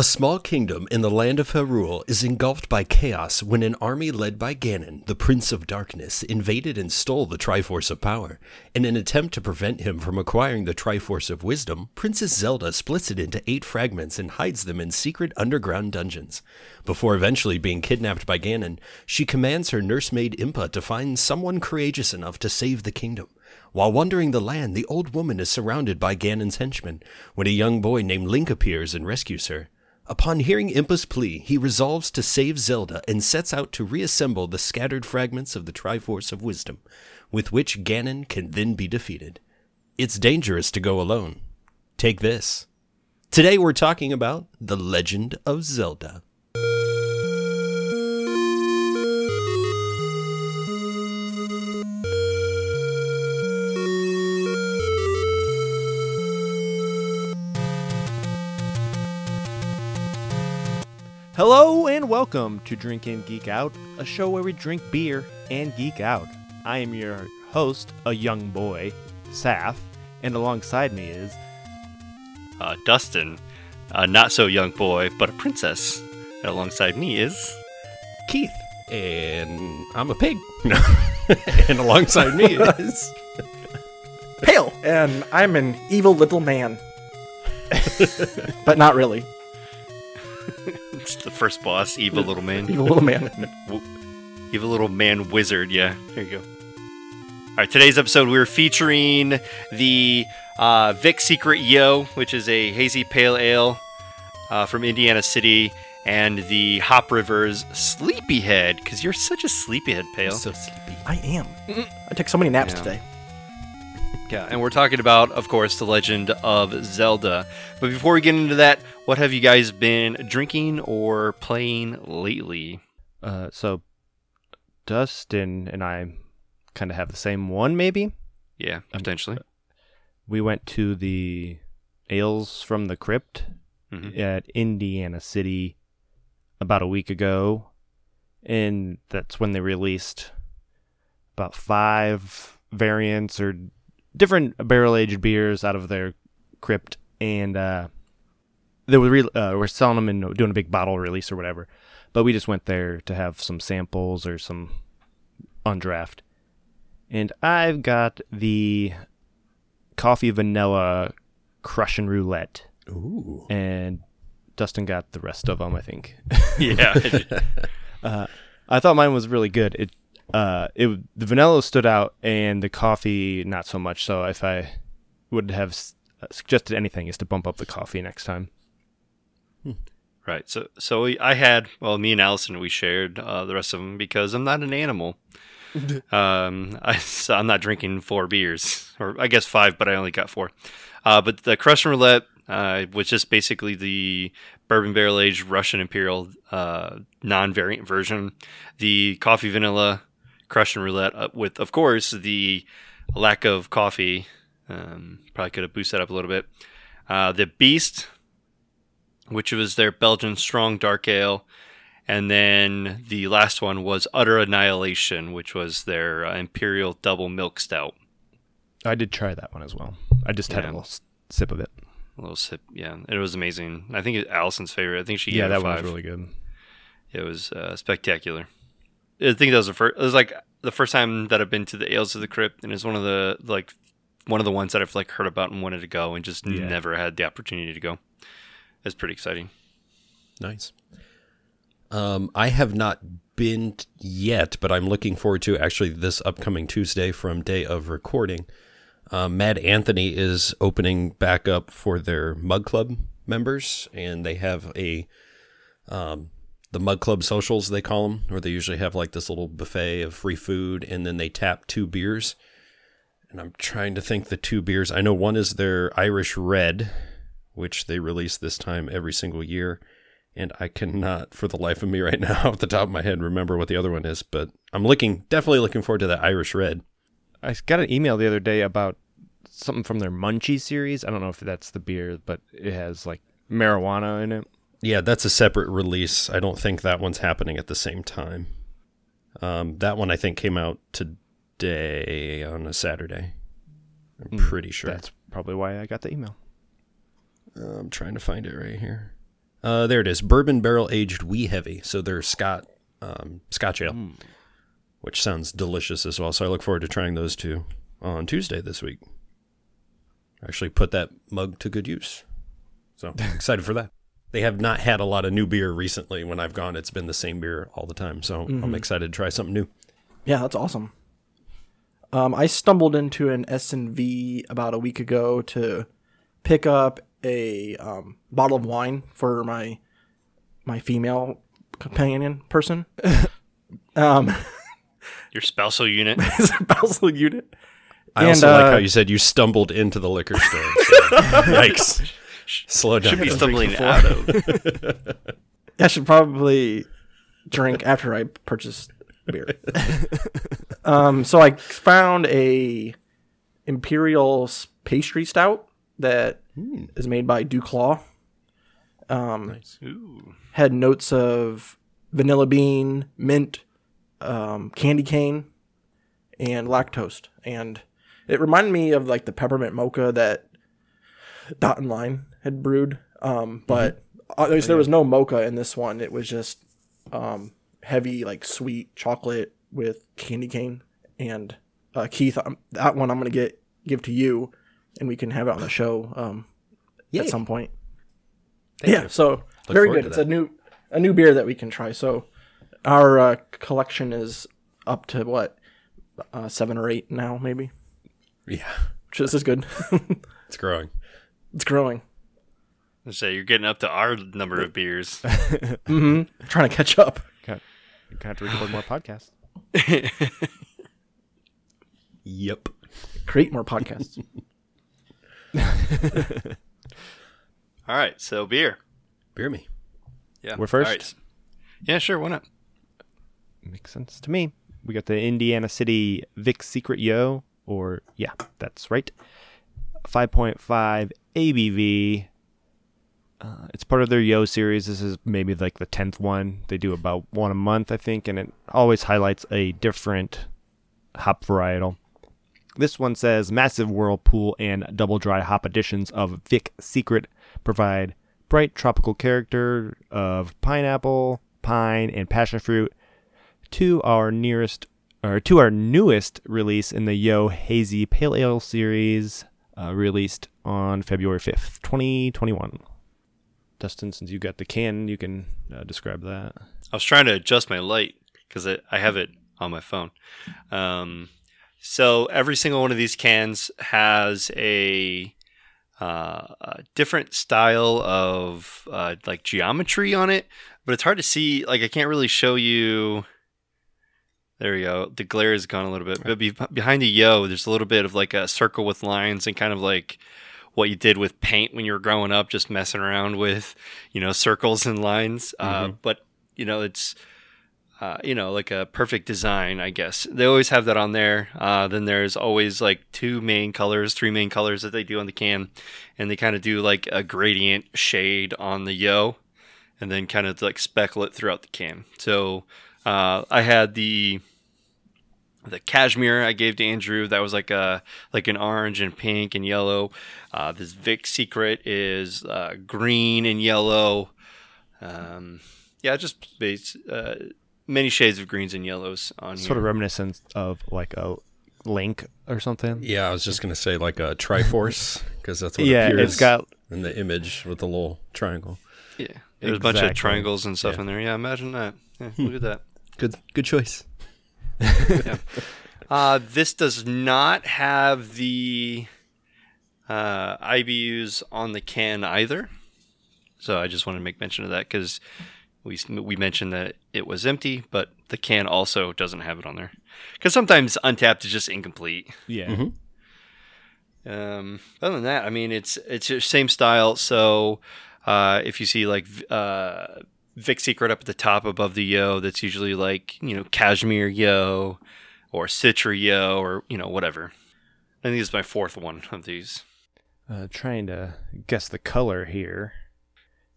A small kingdom in the land of Hyrule is engulfed by chaos when an army led by Ganon, the Prince of Darkness, invaded and stole the Triforce of Power. In an attempt to prevent him from acquiring the Triforce of Wisdom, Princess Zelda splits it into eight fragments and hides them in secret underground dungeons. Before eventually being kidnapped by Ganon, she commands her nursemaid Impa to find someone courageous enough to save the kingdom. While wandering the land, the old woman is surrounded by Ganon's henchmen when a young boy named Link appears and rescues her. Upon hearing Impa's plea, he resolves to save Zelda and sets out to reassemble the scattered fragments of the Triforce of Wisdom, with which Ganon can then be defeated. It's dangerous to go alone. Take this. Today we're talking about The Legend of Zelda. Hello and welcome to Drink and Geek Out, a show where we drink beer and geek out. I am your host, a young boy, Saf, and alongside me is uh, Dustin, a not so young boy, but a princess. And alongside me is Keith, and I'm a pig. and alongside me is Pale, and I'm an evil little man. but not really. it's the first boss, evil little man. Evil little man. evil little man wizard. Yeah, there you go. All right, today's episode we're featuring the uh, Vic Secret Yo, which is a hazy pale ale uh, from Indiana City, and the Hop Rivers Sleepyhead, because you're such a sleepyhead, Pale. so sleepy. I am. I took so many naps Yeah. today. Yeah, and we're talking about, of course, The Legend of Zelda. But before we get into that, what have you guys been drinking or playing lately? uh, so Dustin and I kind of have the same one. Maybe Yeah, potentially. we went to the Ales from the Crypt Mhm. at Indiana City about a week ago, and that's when they released about five variants or different barrel aged beers out of their crypt, and uh, they were re- uh, were selling them and doing a big bottle release or whatever. But we just went there to have some samples or some on draft, and I've got the coffee vanilla crush and roulette Ooh. and Dustin got the rest of them. I think. yeah. Uh, I thought mine was really good. It, uh, it the vanilla stood out, and the coffee not so much. So if I would have uh, suggested anything, is to bump up the coffee next time. Right. So, so we, I had well, me and Allison we shared uh, the rest of them because I'm not an animal. um, I, so I'm not drinking four beers, or I guess five, but I only got four. Uh, but the Crush and Roulette uh, was just basically the bourbon barrel aged Russian Imperial uh, non variant version. The coffee vanilla Crush and Roulette uh, with, of course, the lack of coffee. Um, probably could have boosted that up a little bit. Uh, the Beast which was their Belgian strong dark ale. And then the last one was Utter Annihilation, which was their uh, Imperial double milk stout. I did try that one as well. I just had a little sip of it. A little sip, yeah. It was amazing. I think it's Allison's favorite. I think she gave yeah, that a one was really good. It was uh, spectacular. I think that was the first. It was like the first time that I've been to the Ales of the Crypt, and it's one of the like one of the ones that I've like heard about and wanted to go, and just Yeah. never had the opportunity to go. It's pretty exciting. Nice. Um, I have not been yet, but I'm looking forward to actually this upcoming Tuesday from day of recording. Um, Mad Anthony is opening back up for their Mug Club members, and they have a um, the Mug Club socials they call them, where they usually have like this little buffet of free food, and then they tap two beers. And I'm trying to think the two beers. I know one is their Irish Red, which they release this time every single year and I cannot, for the life of me right now, off the top of my head, remember what the other one is. But I'm looking, definitely looking forward to that Irish Red. I got an email the other day about something from their Munchie series. I don't know if that's the beer, but it has like marijuana in it. Yeah, that's a separate release. I don't think that one's happening at the same time. Um, that one I think came out today on a Saturday. I'm Hmm, pretty sure. That's probably why I got the email. I'm trying to find it right here. Uh, there it is. Bourbon barrel aged wee heavy. So they're Scott um, Scotch ale, which sounds delicious as well. So I look forward to trying those two on Tuesday this week. Actually, put that mug to good use. So excited for that. They have not had a lot of new beer recently. When I've gone, it's been the same beer all the time. So I'm excited to try something new. Yeah, that's awesome. Um, I stumbled into an S and V about a week ago to pick up a um, bottle of wine for my my female companion person. um, Your spousal unit. his spousal unit. I And, also like uh, how you said you stumbled into the liquor store. So, yikes! Slow down. Should be guys. stumbling out of. I should probably drink after I purchase beer. um, so I found a imperial pastry stout that is made by Duclaw. Um, Ooh. had notes of vanilla bean, mint, um, candy cane, and lactose. And it reminded me of like the peppermint mocha that Dot and Line had brewed. Um, but uh, there's, there was no mocha in this one. It was just um, heavy, like sweet chocolate with candy cane. And uh, Keith, um, that one I'm gonna get give to you, and we can have it on the show um, at some point. Thank yeah, you. so very good. It's that. a new a new beer that we can try. So our uh, collection is up to what uh, seven or eight now, maybe. Yeah, Which is, is good. it's growing. It's growing. I say you're getting up to our number of beers. hmm Trying to catch up. Got, got to record more podcasts. Yep. Create more podcasts. All right, so beer. Beer me. Yeah, We're first? All right. Yeah, sure. Why not? Makes sense to me. We got the Indiana City Vic Secret Yo, or yeah, that's right. 5.5 ABV. Uh, it's part of their Yo series. This is maybe like the 10th one. They do about one a month, I think, and it always highlights a different hop varietal. This one says massive whirlpool and double dry hop additions of Vic Secret provide bright tropical character of pineapple, pine, and passion fruit to our nearest or to our newest release in the Yo Hazy Pale Ale series, uh, released on February fifth, twenty twenty one. Dustin, since you got the can, you can uh, describe that. I was trying to adjust my light because I, I have it on my phone. Um, so every single one of these cans has a, uh, a different style of uh, like geometry on it, but it's hard to see. Like I can't really show you. There we go. The glare has gone a little bit, but be, behind the yo, there's a little bit of like a circle with lines and kind of like what you did with paint when you were growing up, just messing around with, you know, circles and lines. Uh, but you know, it's uh, you know, like a perfect design, I guess. They always have that on there. Uh, then there's always like two main colors, three main colors that they do on the can, and they kind of do like a gradient shade on the yo, and then kind of like speckle it throughout the can. So uh, I had the the cashmere I gave to Andrew. That was like a like an orange and pink and yellow. Uh, this Vic Secret is uh, green and yellow. Um, yeah, just base, uh, many shades of greens and yellows on Sort of reminiscent of like a link or something. Yeah, I was just gonna say like a Triforce because that's what Yeah, appears it's got in the image with the little triangle. yeah, there's a bunch of triangles and stuff Yeah. in there. Yeah, imagine that. Yeah, look at that. Good, good choice. Uh, this does not have the uh, IBUs on the can either. So I just want to make mention of that because we we mentioned that it was empty, but the can also doesn't have it on there. Because sometimes Untappd is just incomplete. yeah. Um, other than that, I mean, it's it's the same style. So uh, if you see like uh, Vic Secret up at the top above the yo, that's usually like you know cashmere yo or citra yo or you know whatever. I think it's my fourth one of these. Uh, trying to guess the color here.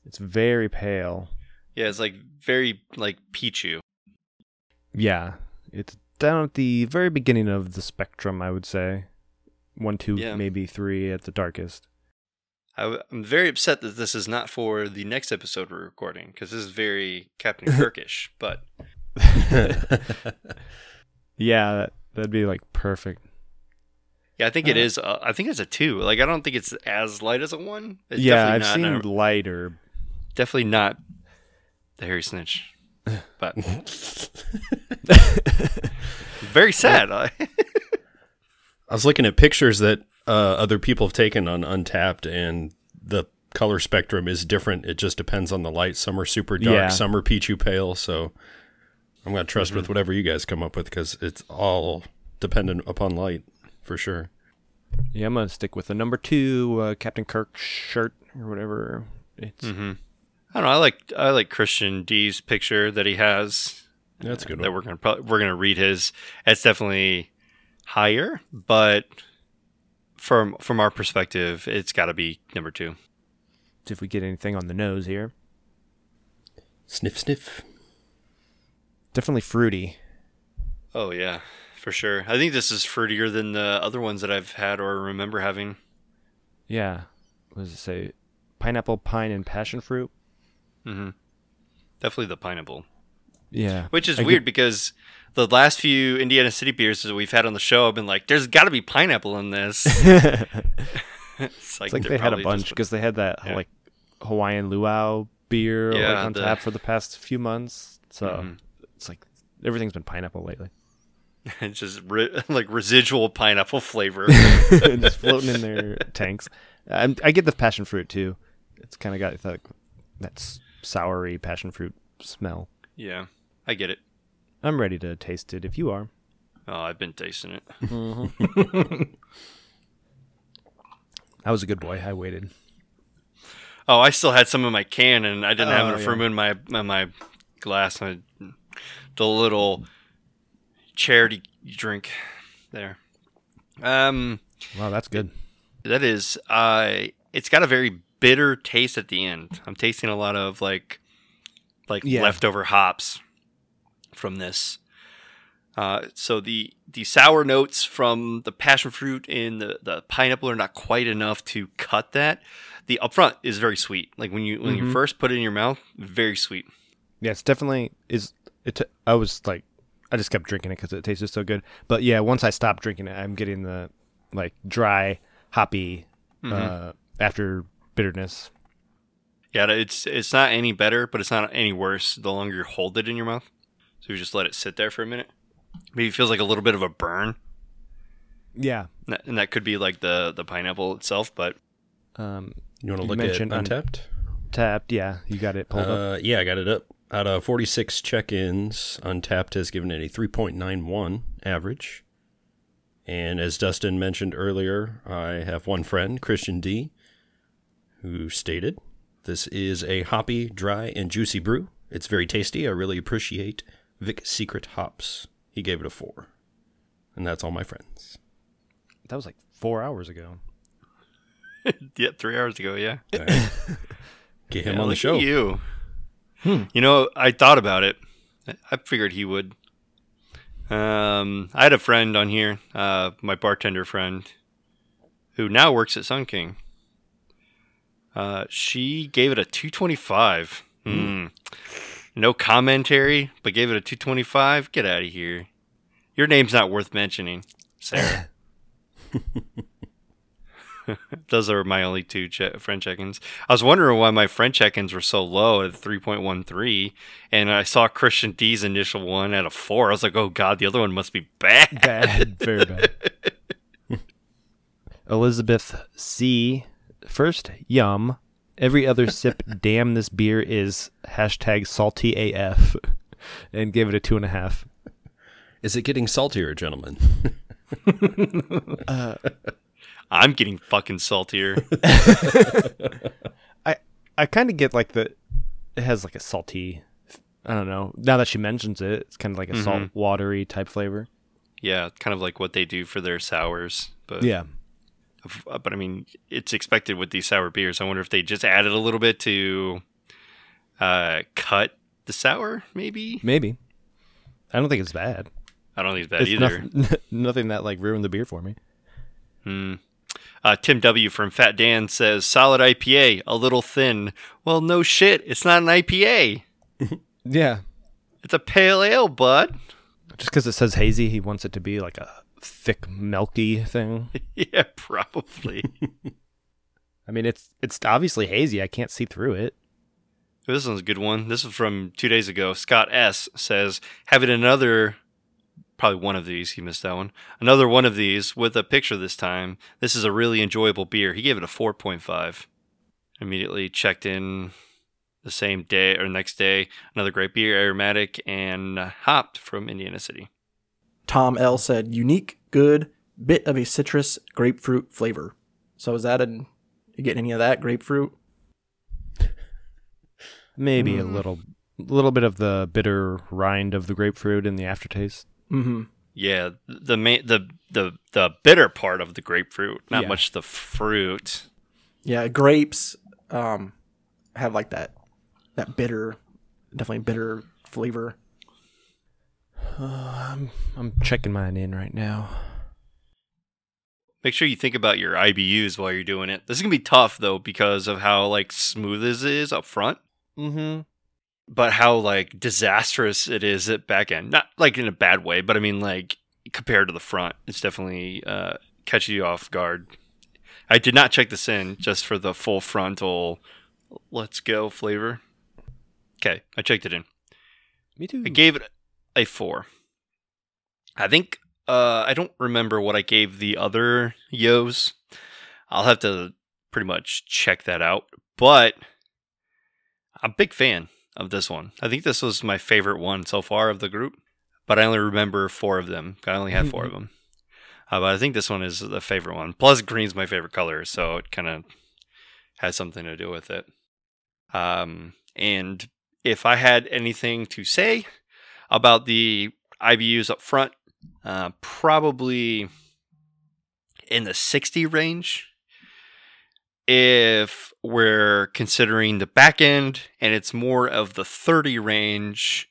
It's very pale. Yeah, it's like very like Pichu. Yeah, it's down at the very beginning of the spectrum, I would say. One, two, Yeah. maybe three at the darkest. I, am very upset that this is not for the next episode we're recording because this is very Captain Kirkish. But Yeah, that, that'd be like perfect. yeah, I think it is. Uh, I think it's a two. Like I don't think it's as light as a one. It's yeah, I've definitely seen not, lighter. definitely not the Harry Snitch, but very sad. I was looking at pictures that uh, other people have taken on Untappd, and the color spectrum is different. It just depends on the light. Some are super dark, Yeah. some are peachy pale. So I'm going to trust Mm-hmm. with whatever you guys come up with because it's all dependent upon light for sure. Yeah, I'm gonna stick with the number two uh, Captain Kirk shirt or whatever. It's Mm-hmm. I don't know. I like I like Christian D's picture that he has. That's a good that we're gonna pro- we're gonna read his. It's definitely higher, but from from our perspective, it's got to be number two. if we get anything on the nose here, Sniff, sniff. definitely fruity. Oh yeah, for sure. I think this is fruitier than the other ones that I've had or remember having. Yeah, what does it say? Pineapple, pine, and passion fruit. Mm-hmm. Definitely the pineapple, Yeah, which is I get- weird because the last few Indiana City beers that we've had on the show, I've been like, "There's got to be pineapple in this." it's like, It's like they're had a bunch just- because they had that Yeah. like Hawaiian luau beer like, on the- tap for the past few months. So Mhm. it's like everything's been pineapple lately, It's just ri- like residual pineapple flavor. just floating in their tanks. i I get the passion fruit too. It's kind of got that that soury passion fruit smell. yeah, I get it. I'm ready to taste it if you are. Oh, I've been tasting it. I was a good boy. I waited. Oh, I still had some in my can, and I didn't have Oh, enough yeah. room in my in my glass. I, the little charity drink there. Um, Wow, that's good. that is, uh, it's got a very bitter taste at the end. I'm tasting a lot of like, like Yeah. leftover hops from this. Uh, so the the sour notes from the passion fruit and the, the pineapple are not quite enough to cut that. The upfront is very sweet. Like when you when you Mhm. first put it in your mouth, very sweet. Yeah, it's definitely is. It. I was like, I just kept drinking it because it tasted so good. But yeah, once I stopped drinking it, I'm getting the like dry, hoppy uh, after bitterness. Yeah, it's it's not any better, but it's not any worse the longer you hold it in your mouth. So you just let it sit there for a minute. Maybe it feels like a little bit of a burn, Yeah. and that, and that could be like the the pineapple itself. But Um, You want to look at mentioned un- Untappd? tapped. Yeah, you got it pulled up. Uh, yeah, I got it up. Out of 46 check-ins, Untappd has given it a 3.91 average. And as Dustin mentioned earlier, I have one friend, Christian D, who stated, "This is a hoppy, dry, and juicy brew. It's very tasty. I really appreciate Vic Secret hops." He gave it a four, and that's all my friends. That was like four hours ago. yeah, three hours ago, yeah. Get him Yeah, on the show. You. You know, I thought about it. I- I figured he would. Um, I had a friend on here, uh, my bartender friend, who now works at Sun King. Uh, she gave it a 225. Hmm. No commentary, but gave it a 225. Get out of here. Your name's not worth mentioning, Sarah. Those are my only two che- friend check-ins. I was wondering why my friend check-ins were so low at 3.13, and I saw Christian D's initial one at a four. I was like, oh god, the other one must be bad. Bad, very bad. Elizabeth C. First, yum. Every other sip, damn, this beer is hashtag salty AF. And gave it a two and a half. Is it getting saltier, gentlemen? Uh, I'm getting fucking saltier. I I kind of get like the it has like a salty I don't know. Now that she mentions it, it's kind of like a mm-hmm. salt watery type flavor. yeah, kind of like what they do for their sours. But Yeah. But I mean, it's expected with these sour beers. I wonder if they just added a little bit to uh, cut the sour, maybe. Maybe. I don't think it's bad. I don't think it's bad It's either. nothing, nothing that like ruined the beer for me. Hmm. Uh, Tim W from Fat Dan says solid IPA, a little thin. Well, no shit, it's not an IPA. Yeah. It's a pale ale, bud. Just because it says hazy, he wants it to be like a thick, milky thing. yeah, probably. I mean, it's it's obviously hazy. I can't see through it. this one's a good one. This is from two days ago. Scott S says having another, probably one of these. He missed that one. Another one of these with a picture this time. This is a really enjoyable beer. He gave it a four point five. Immediately checked in the same day or next day. Another great beer, aromatic and hopped from Indiana City. Tom L said unique, good, bit of a citrus grapefruit flavor. So is that an you getting any of that grapefruit? Maybe a little, little bit of the bitter rind of the grapefruit in the aftertaste. Mm-hmm. Yeah, the main the the the bitter part of the grapefruit, not Yeah. much the fruit. Yeah, grapes um have like that that bitter, definitely bitter flavor. I'm I'm checking mine in right now. Make sure you think about your IBUs while you're doing it. This is gonna be tough though because of how like smooth this is up front, Mm-hmm. but how like disastrous it is at back end. Not like in a bad way, but I mean like compared to the front, it's definitely uh, catches you off guard. I did not check this in just for the full frontal. Let's go flavor. Okay, I checked it in. Me too. I gave it a four. I think uh, I don't remember what I gave the other Yos. I'll have to pretty much check that out. But I'm a big fan of this one. I think this was my favorite one so far of the group. But I only remember four of them. I only had four of them. Uh, but I think this one is the favorite one. Plus, green's my favorite color, so it kind of has something to do with it. Um, and if I had anything to say about the IBUs up front, uh, probably in the 60 range. If we're considering the back end, and it's more of the 30 range,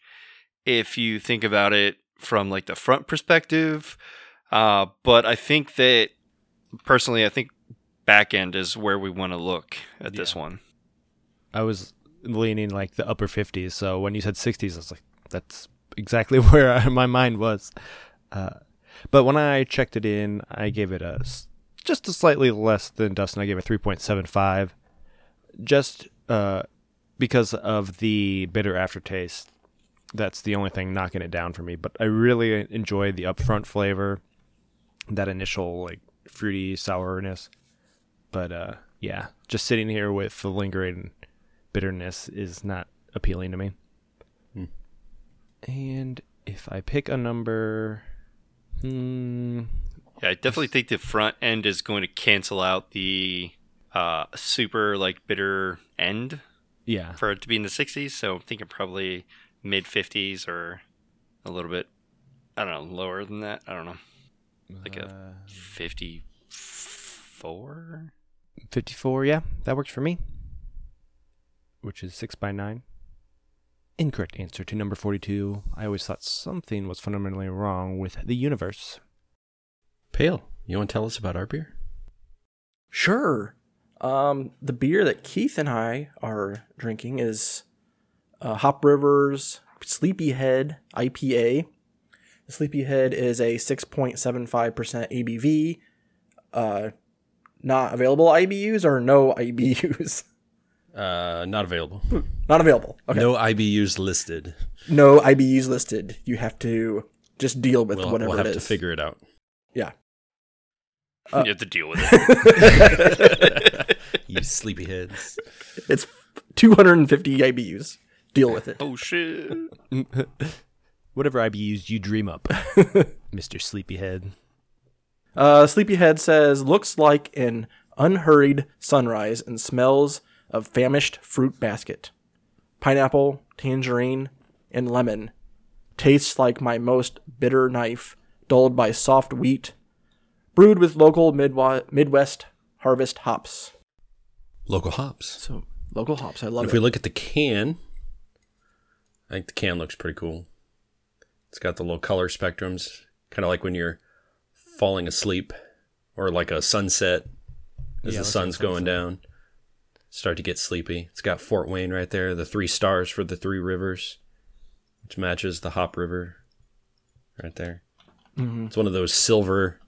if you think about it from like the front perspective. Uh, but I think that personally, I think back end is where we want to look at this one. I was leaning like the upper 50s. So when you said 60s, I was like, that's exactly where my mind was. Uh, but when I checked it in, I gave it a just a slightly less than Dustin. I gave it 3.75, just uh, because of the bitter aftertaste. That's the only thing knocking it down for me. But I really enjoyed the upfront flavor, that initial like fruity sourness. But uh, yeah, just sitting here with the lingering bitterness is not appealing to me. And if I pick a number, hmm, Yeah, I definitely think the front end is going to cancel out the uh, super like bitter end yeah, for it to be in the 60s. So I'm thinking probably mid 50s or a little bit, I don't know, lower than that. I don't know, like a Uh, 54. 54, yeah, that works for me. Which is 6 by 9. Incorrect answer to number 42. I always thought something was fundamentally wrong with the universe. Pale, you want to tell us about our beer? Sure. Um, the beer that Keith and I are drinking is uh, Hop Rivers Sleepyhead IPA. The Sleepyhead is a 6.75% ABV. Uh, not available IBUs or no IBUs? Uh, not available. not available. Okay. No IBUs listed. No IBUs listed. You have to just deal with We'll, whatever we'll have it to figure it out. Yeah. Uh, you have to deal with it. You sleepyheads. It's 250 IBUs. Deal with it. oh, shit. Whatever IBUs you dream up, Mr. Sleepyhead. Uh, Sleepyhead says, looks like an unhurried sunrise and smells of famished fruit basket. Pineapple, tangerine, and lemon. Tastes like my most bitter knife, dulled by soft wheat. Brewed with local Midwa- Midwest harvest hops. Local hops. So, local hops. I love if it. we look at the can, I think the can looks pretty cool. It's got the little color spectrums, kind of like when you're falling asleep or like a sunset as Yeah, the sun's like going sunset. down. Start to get sleepy. It's got Fort Wayne right there, the three stars for the three rivers, which matches the Hop River right there. It's one of those silver.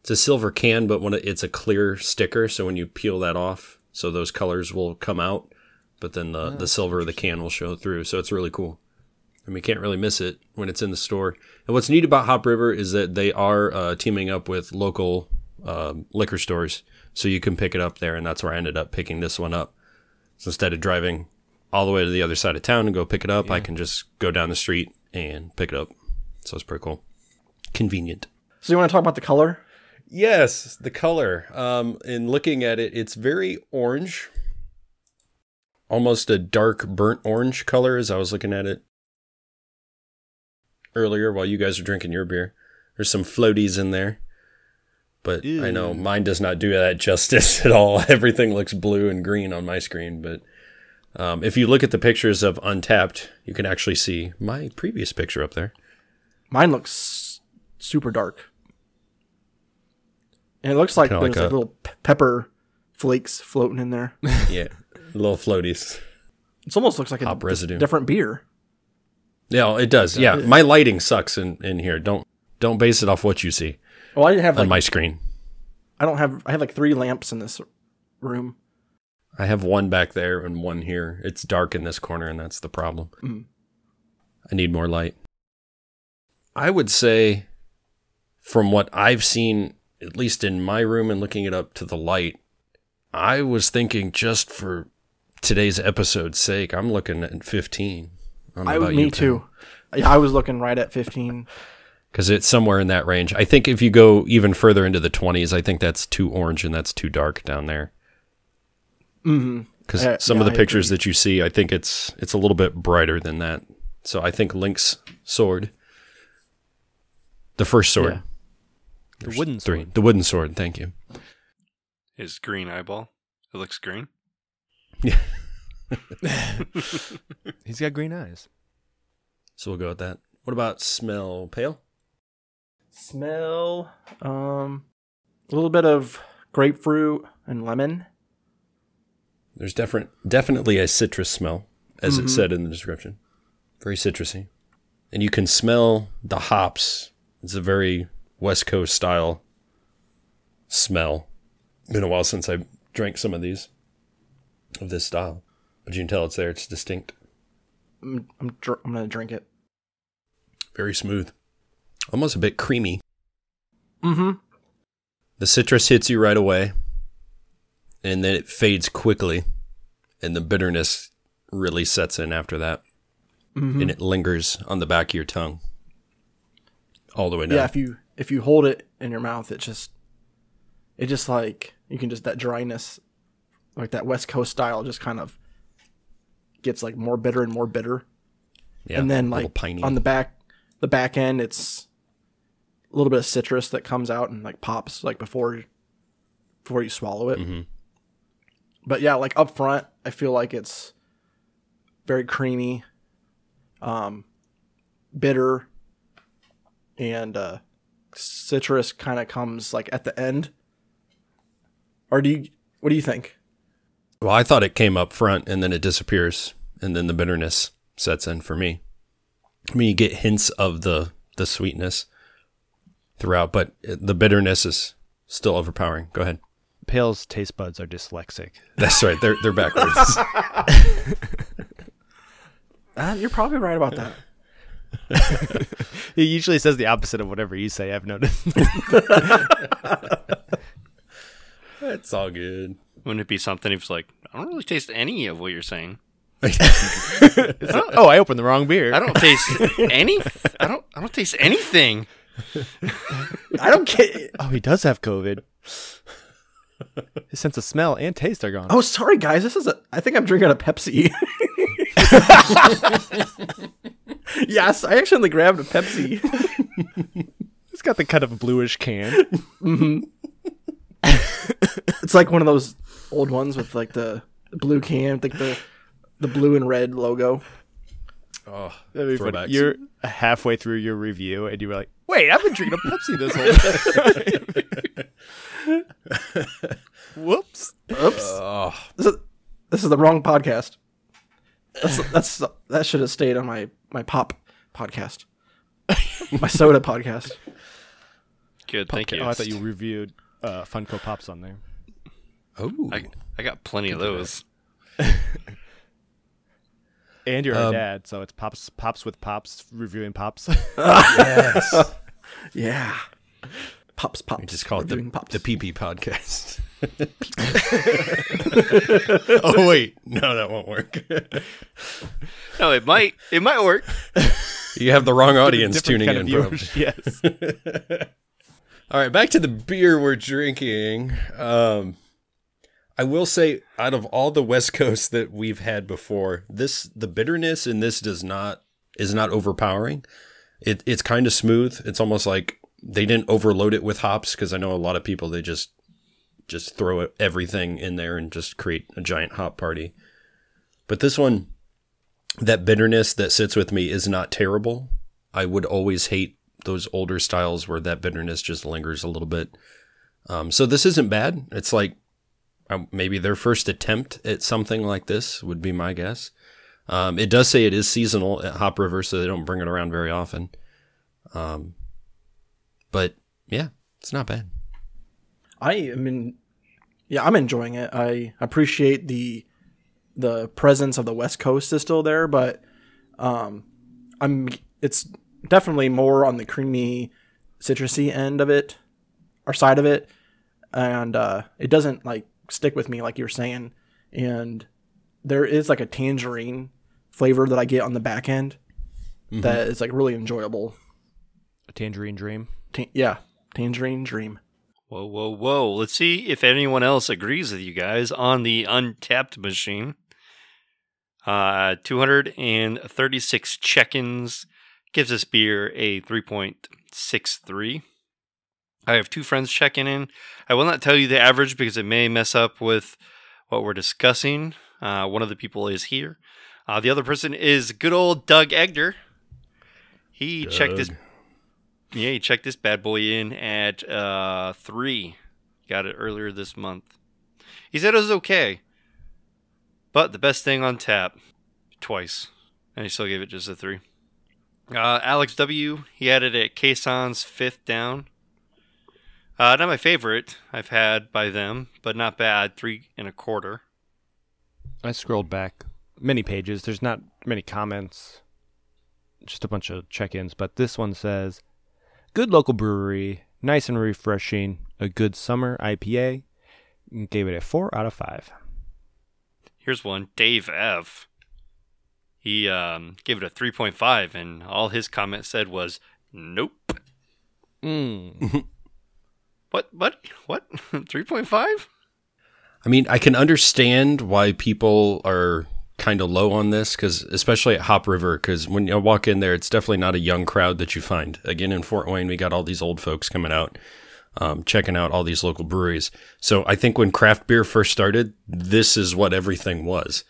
It's a silver can, but when it, it's a clear sticker, so when you peel that off, so those colors will come out, but then the the silver of the can will show through. So it's really cool. I mean, you can't really miss it when it's in the store. And what's neat about Hop River is that they are uh, teaming up with local um, liquor stores, so you can pick it up there. And that's where I ended up picking this one up. So instead of driving all the way to the other side of town and go pick it up, I can just go down the street and pick it up. So it's pretty cool, convenient. So you want to talk about the color? Yes, the color. Um, in looking at it, it's very orange, almost a dark burnt orange color. As I was looking at it earlier, while you guys were drinking your beer, there's some floaties in there, but I know mine does not do that justice at all. Everything looks blue and green on my screen, but. Um, if you look at the pictures of Untappd, you can actually see my previous picture up there. Mine looks super dark, and it looks like Kinda there's like like a- little pe- pepper flakes floating in there. Yeah, little floaties. It almost looks like a Hop d- residue. different beer. Yeah, it does. Yeah, my lighting sucks in, in here. Don't don't base it off what you see Well, I have on like my screen. I don't have I have like three lamps in this room. I have one back there and one here. It's dark in this corner, and that's the problem. Mm. I need more light. I would say, from what I've seen, at least in my room and looking it up to the light, I was thinking just for today's episode's sake, I'm looking at 15. I I about me you, too. I was looking right at 15. Because it's somewhere in that range. I think if you go even further into the 20s, I think that's too orange and that's too dark down there. because Uh, some yeah, of the I pictures agree. that you see, I think it's it's a little bit brighter than that. So I think Link's sword, the first sword, Yeah. The wooden three, sword. the wooden sword. Thank you. His green eyeball. It looks green. Yeah. He's got green eyes. So we'll go with that. What about smell? Pale. Smell um a little bit of grapefruit and lemon. There's different, definitely a citrus smell, as Mhm. it said in the description. Very citrusy, and you can smell the hops. It's a very West Coast style smell. Been a while since I drank some of these of this style, but you can tell it's there. It's distinct, I'm I'm, dr- I'm gonna drink it. very smooth, almost a bit creamy. Mm-hmm. The citrus hits you right away, and then it fades quickly, and the bitterness really sets in after that. Mm-hmm. and it lingers on the back of your tongue all the way down. Yeah, if you if you hold it in your mouth, it just it just like you can just that dryness, like that West Coast style, just kind of gets like more bitter and more bitter. Yeah, and then like on the back the back end it's a little bit of citrus that comes out and like pops like before before you swallow it Mhm. but yeah like up front i feel like it's very creamy um bitter and uh citrus kind of comes like at the end or do you what do you think Well, I thought it came up front and then it disappears, and then the bitterness sets in for me. I mean, you get hints of the the sweetness throughout, but the bitterness is still overpowering. Go ahead. Pale's taste buds are dyslexic. That's right. They're they're backwards. uh, you're probably right about that He usually says the opposite of whatever you say. I've noticed. it's all good. Wouldn't it be something if it's like, I don't really taste any of what you're saying. oh, I opened the wrong beer. I don't taste any. I don't. I don't taste anything. i don't get Oh, he does have COVID. His sense of smell and taste are gone. oh sorry guys this is a i think i'm drinking a pepsi yes i actually grabbed a pepsi it's got the kind of a bluish can. Mm-hmm. It's like one of those old ones with like the blue can, like the the blue and red logo. Oh, That'd be funny. You're halfway through your review and you were like, "Wait, I've been drinking a Pepsi this whole time." Whoops. Oops. Oh, This is this is the wrong podcast. That's that's that should have stayed on my my pop podcast, my soda podcast. Good, thank you. Oh, I thought you reviewed uh, Funko Pops on there. oh. I, I got plenty of those. And you're Um, a dad, so it's pops, pops with pops, reviewing pops. yes. Yeah, pops pops. We just call it the, Reviewing pops. the PP podcast. oh wait, no, that won't work. No, it might. It might work. you have the wrong audience tuning in. probably. Yes. All right, back to the beer we're drinking. Um, I will say, out of all the West Coast that we've had before, this the bitterness in this does not is not overpowering. It it's kind of smooth. It's almost like they didn't overload it with hops because I know a lot of people they just just throw everything in there and just create a giant hop party. But this one, that bitterness that sits with me is not terrible. I would always hate those older styles where that bitterness just lingers a little bit. Um, so this isn't bad. It's like maybe their first attempt at something like this would be my guess. Um, it does say it is seasonal at Hop River, so they don't bring it around very often. Um, but yeah, it's not bad. I in. Yeah, I'm enjoying it. I appreciate the the presence of the West Coast is still there, but um, I'm. It's definitely more on the creamy, citrusy end of it, or side of it, and uh, it doesn't like stick with me like you were saying. And there is like a tangerine flavor that I get on the back end that is like really enjoyable. A tangerine dream. Ta- yeah, tangerine dream. Whoa, whoa, whoa. Let's see if anyone else agrees with you guys on the Untappd machine. Uh, 236 check ins gives this beer a 3.63. I have two friends checking in. I will not tell you the average because it may mess up with what we're discussing. Uh, one of the people is here. Uh, the other person is good old Doug Egner. He checked this yeah, he checked this bad boy in at uh, three. Got it earlier this month. He said it was okay, but the best thing on tap, twice, and he still gave it just a three. Uh, Alex W. He had it at Kaison's fifth down. Uh, not my favorite I've had by them, but not bad. Three and a quarter. I scrolled back many pages. There's not many comments, just a bunch of check ins. But this one says Good local brewery, nice and refreshing, a good summer IPA. Gave it a 4 out of 5. Here's one, Dave F. He um, gave it a 3.5, and all his comment said was, "Nope." Mm. What? What? What? 3.5? I mean, I can understand why people are kind of low on this because, especially at Hop River, because when you walk in there, it's definitely not a young crowd that you find. Again, in Fort Wayne, we got all these old folks coming out, um, checking out all these local breweries. So I think when craft beer first started, this is what everything was.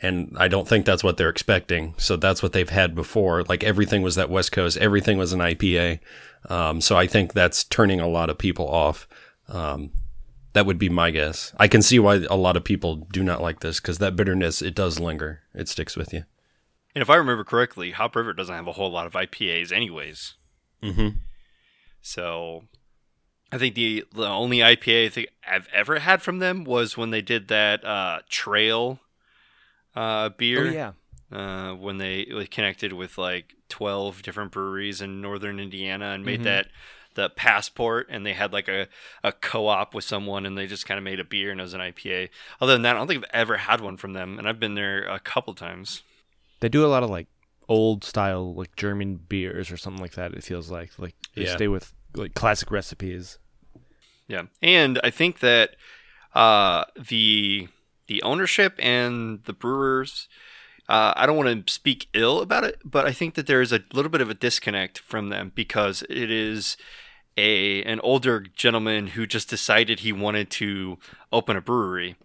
And I don't think that's what they're expecting. So that's what they've had before. Like everything was that West Coast, everything was an IPA. Um, so I think that's turning a lot of people off. Um, that would be my guess. I can see why a lot of people do not like this because that bitterness it does linger. It sticks with you. And if I remember correctly, Hop River doesn't have a whole lot of IPAs, anyways. Mm-hmm. So I think the the only IPA I think I've ever had from them was when they did that uh, Trail uh, beer. Oh, yeah. Uh, when they like, connected with like 12 different breweries in northern Indiana and made Mhm. that the passport and they had like a, a co-op with someone and they just kind of made a beer and it was an IPA. Other than that, I don't think I've ever had one from them and I've been there a couple times. They do a lot of like old style, like German beers or something like that, it feels like. Like they Yeah. stay with like classic recipes. Yeah. And I think that uh, the the ownership and the brewers uh, I don't want to speak ill about it, but I think that there is a little bit of a disconnect from them because it is a an older gentleman who just decided he wanted to open a brewery,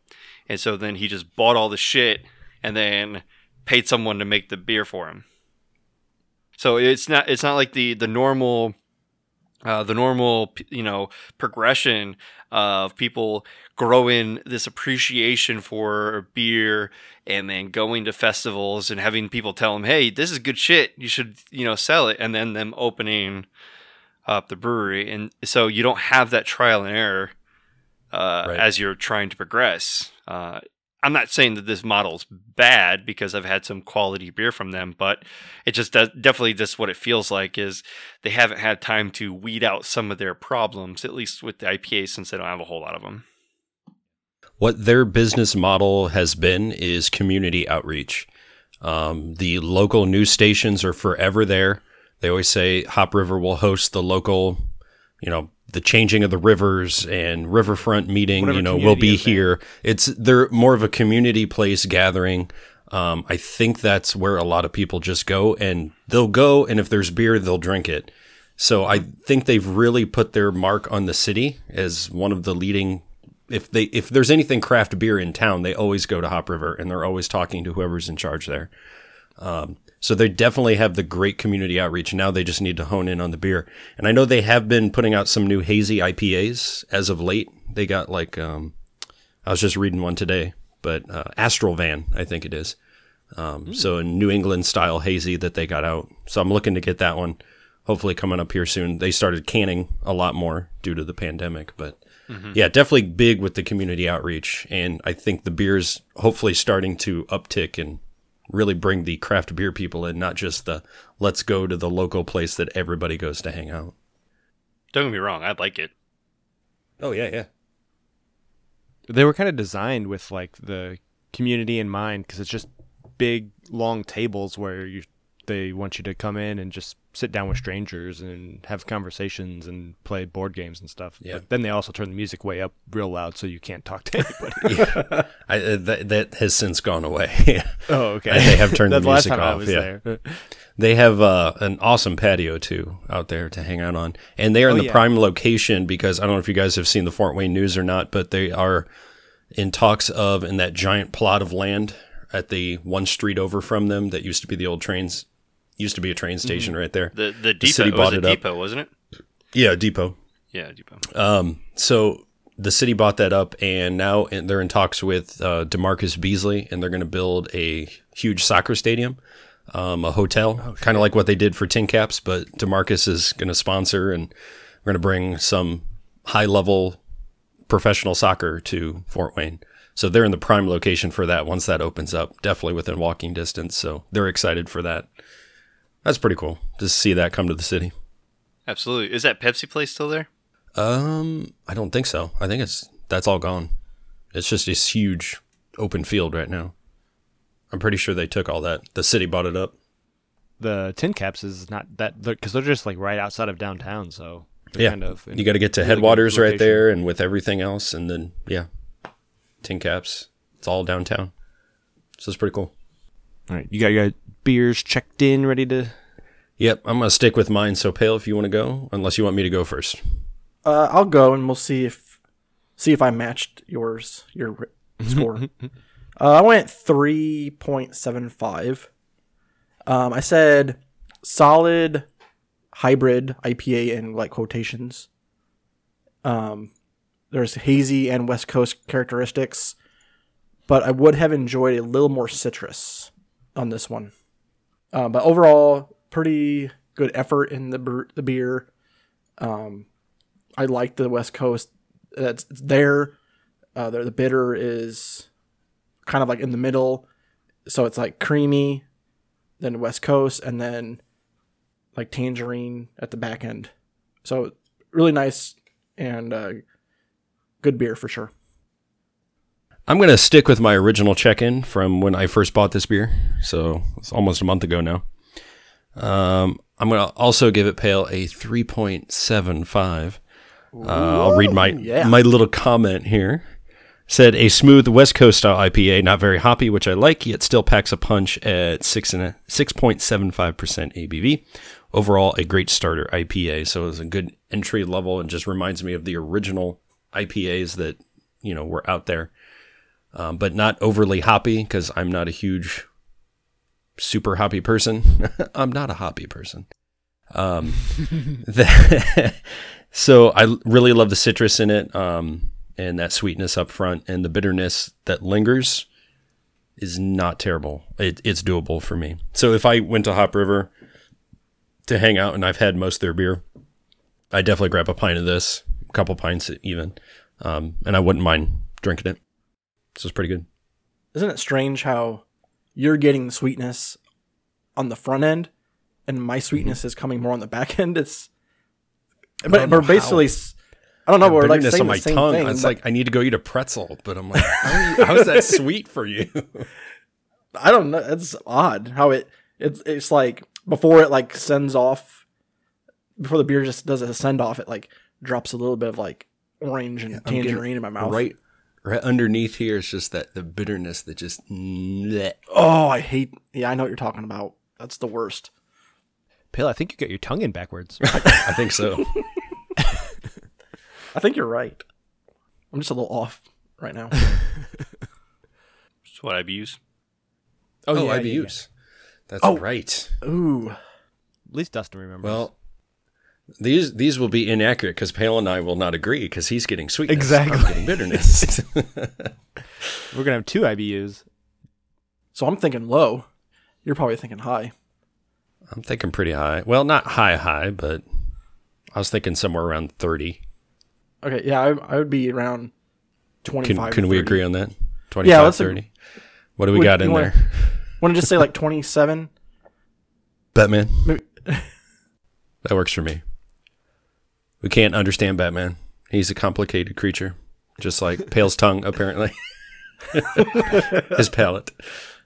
and so then he just bought all the shit and then paid someone to make the beer for him. So it's not it's not like the the normal uh, the normal you know progression of people growing this appreciation for beer and then going to festivals and having people tell them, "Hey, this is good shit. You should, you know, sell it." And then them opening up the brewery, and so you don't have that trial and error uh, Right. as you're trying to progress. Uh, I'm not saying that this model's bad because I've had some quality beer from them, but it just does definitely just what it feels like is they haven't had time to weed out some of their problems, at least with the IPA, since they don't have a whole lot of them. What their business model has been is community outreach. Um, the local news stations are forever there. They always say Hop River will host the local, you know, the changing of the rivers and riverfront meeting. Whatever you know, will be here. It's they're more of a community place gathering. Um, I think that's where a lot of people just go and they'll go, and if there's beer, they'll drink it. So I think they've really put their mark on the city as one of the leading. If they if there's anything craft beer in town, they always go to Hop River and they're always talking to whoever's in charge there. Um, so they definitely have the great community outreach. Now they just need to hone in on the beer. And I know they have been putting out some new hazy IPAs as of late. They got like um, I was just reading one today, but uh, Astral Van, I think it is. Um, So a New England style hazy that they got out. So I'm looking to get that one. Hopefully coming up here soon. They started canning a lot more due to the pandemic, but yeah, definitely big with the community outreach. And I think the beer's hopefully starting to uptick and really bring the craft beer people in, not just the let's go to the local place that everybody goes to hang out. Don't get me wrong, I like it. Oh yeah, yeah. They were kind of designed with like the community in mind because it's just big long tables where you they want you to come in and just sit down with strangers and have conversations and play board games and stuff. Yeah. But then they also turn the music way up real loud so you can't talk to anybody. I, uh, that, that has since gone away. oh, okay. They have turned the music off, yeah. there. They have uh, an awesome patio too out there to hang out on, and they are in Oh, the yeah. prime location because I don't know if you guys have seen the Fort Wayne News or not, but they are in talks of in that giant plot of land at the one street over from them that used to be the old trains, used to be a train station right there. The the depot city it bought it up. depot, wasn't it? Yeah, depot. Yeah, depot. Um, so the city bought that up, and now they're in talks with uh, DaMarcus Beasley, and they're going to build a huge soccer stadium, um, a hotel, kind of like what they did for Tin Caps. But DaMarcus is going to sponsor, and we're going to bring some high level professional soccer to Fort Wayne. So they're in the prime location for that. Once that opens up, definitely within walking distance. So they're excited for that. That's pretty cool to see that come to the city. Absolutely. Is that Pepsi place still there? Um, I don't think so. I think it's that's all gone. It's just this huge open field right now. I'm pretty sure they took all that. The city bought it up. the tin caps is not that because they're just like right outside of downtown so Yeah, kind of you got to get to really good headwaters right there, and with everything else, and then yeah, tin caps. It's all downtown, so it's pretty cool. All right you got your beers checked in ready to Yep, I'm gonna stick with mine. So pale, if you want to go, unless you want me to go first. Uh, I'll go and we'll see if see if I matched yours your score. uh, I went three point seven five. Um, I said solid hybrid IPA in like quotations. Um, there's hazy and West Coast characteristics, but I would have enjoyed a little more citrus on this one. Uh, but overall, pretty good effort in the ber- the beer. Um, I like the West Coast. That's there. Uh, the, the bitter is kind of like in the middle, so it's like creamy, then West Coast, and then like tangerine at the back end. So really nice and uh, good beer for sure. I'm gonna stick with my original check-in from when I first bought this beer. So it's almost a month ago now. Um, I'm gonna also give it pale a 3.75. Uh, I'll read my yeah. my little comment here. Said a smooth West Coast style IPA, not very hoppy, which I like, yet still packs a punch at six and a six point seven five percent ABV. Overall, a great starter IPA. So it's a good entry level, and just reminds me of the original IPAs that you know were out there um, but not overly hoppy because I'm not a huge super hoppy person. I'm not a hoppy person. Um, so I really love the citrus in it, um, and that sweetness up front, and the bitterness that lingers is not terrible. It, it's doable for me. So if I went to Hop River to hang out, and I've had most of their beer, I definitely grab a pint of this, a couple pints even, um, and I wouldn't mind drinking it. This is pretty good. Isn't it strange how you're getting the sweetness on the front end, and my mm-hmm. sweetness is coming more on the back end? It's but we're basically. I don't know. The We're like saying on the my same tongue. thing. it's like I need to go eat a pretzel, but I'm like, how, how is that sweet for you? I don't know. It's odd how it it's it's like before it like sends off before the beer just does a send off. It like drops a little bit of like orange and tangerine in my mouth. Right, right underneath here is just that the bitterness that just. bleh. Oh, I hate. Yeah, I know what you're talking about. That's the worst. Pale, I think you got your tongue in backwards. I think so. I think you're right. I'm just a little off right now. That's what IBUs. Oh, oh, yeah, yeah, IBUs. That's Oh. right. Ooh, At least Dustin remembers. Well, these these will be inaccurate because Pale and I will not agree because he's getting sweetness. Exactly. I'm getting bitterness. we're gonna have two IBUs. so I'm thinking low. You're probably thinking high. I'm thinking pretty high. Well, not high high, but I was thinking somewhere around thirty. Okay, yeah, I, I would be around Can, 25. can to we agree on that? 25, Yeah, let's 30. What do we Would- got in wanna- there? Want to just say like 27? Batman. Maybe- That works for me. We can't understand Batman. He's a complicated creature, just like Pale's tongue, apparently. His palate.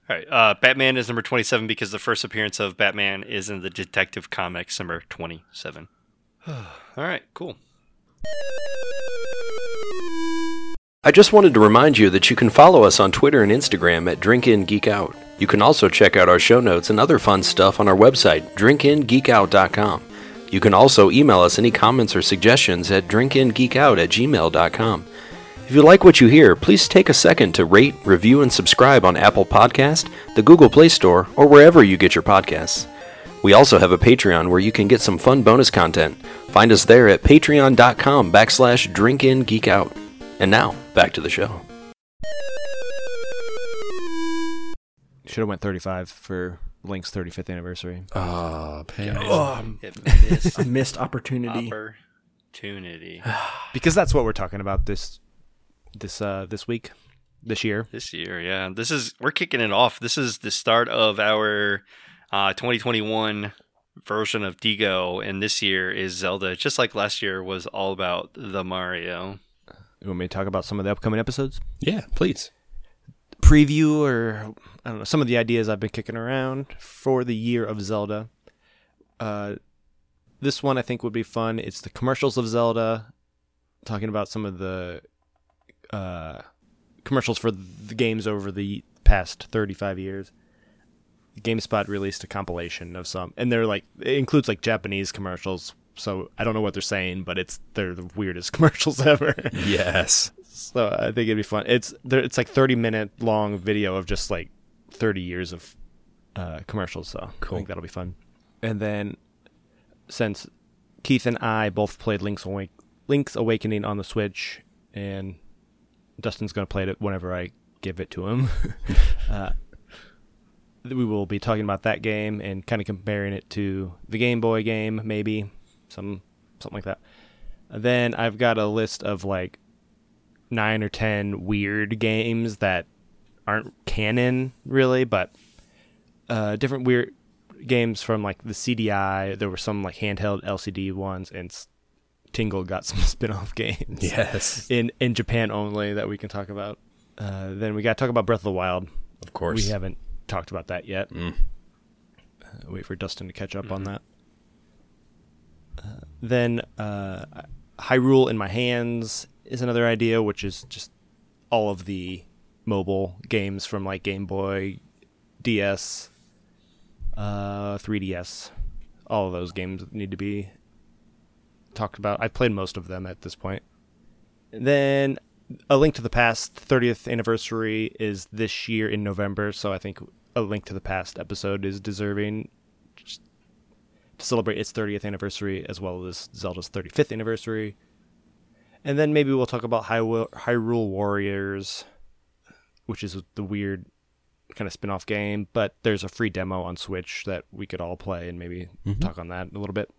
All right. Uh, Batman is number 27 because the first appearance of Batman is in the Detective Comics number 27. All right, cool. I just wanted to remind you that you can follow us on Twitter and Instagram at DrinkInGeekOut. You can also check out our show notes and other fun stuff on our website, drinkingeekout.com. You can also email us any comments or suggestions at drinkingeekout at gmail.com. If you like what you hear, please take a second to rate, review, and subscribe on Apple Podcast, the Google Play Store, or wherever you get your podcasts. We also have a Patreon where you can get some fun bonus content. Find us there at patreon.com backslash drinkingeekout. And now, back to the show. Should have went 35 for Link's 35th anniversary. Ah, Pam. Oh, It missed a missed opportunity. opportunity Because that's what we're talking about this this uh this week, this year. this year. Yeah, this is we're kicking it off. This is the start of our uh, 2021 version of Digo, and this year is Zelda. Just like last year was all about the Mario. You want me to talk about some of the upcoming episodes? Yeah, please. Preview or I don't know some of the ideas I've been kicking around for the year of Zelda. Uh, this one I think would be fun. It's the commercials of Zelda, talking about some of the uh, commercials for the games over the past 35 years. GameSpot released a compilation of some, and they're like it includes like Japanese commercials. So I don't know what they're saying, but it's they're the weirdest commercials ever. Yes. So I think it'd be fun. It's there. It's like 30 minute long video of just like 30 years of uh, commercials. So Cool. I think that'll be fun. And then since Keith and I both played Link's Awake, Link's Awakening on the Switch, and Dustin's gonna play it whenever I give it to him. uh, we will be talking about that game and kind of comparing it to the Game Boy game, maybe some something like that. Then I've got a list of like nine or ten weird games that aren't canon really, but uh, different weird games from like the CDI. There were some like handheld LCD ones, and s- Tingle got some spin-off games Yes. in in Japan only that we can talk about. Uh, then we got to talk about Breath of the Wild. Of course. We haven't talked about that yet. Mm. Uh, wait for Dustin to catch up on that. Uh, then uh, Hyrule in my hands is another idea, which is just all of the mobile games from like Game Boy, DS, uh, 3DS. All of those games need to be talked about. I've played most of them at this point. Then a Link to the Past 30th anniversary is this year in November, so I think a Link to the Past episode is deserving. To celebrate its 30th anniversary as well as Zelda's 35th anniversary. And then maybe we'll talk about Hyrule, Hyrule Warriors, which is the weird kind of spin-off game, but there's a free demo on Switch that we could all play and maybe talk on that a little bit.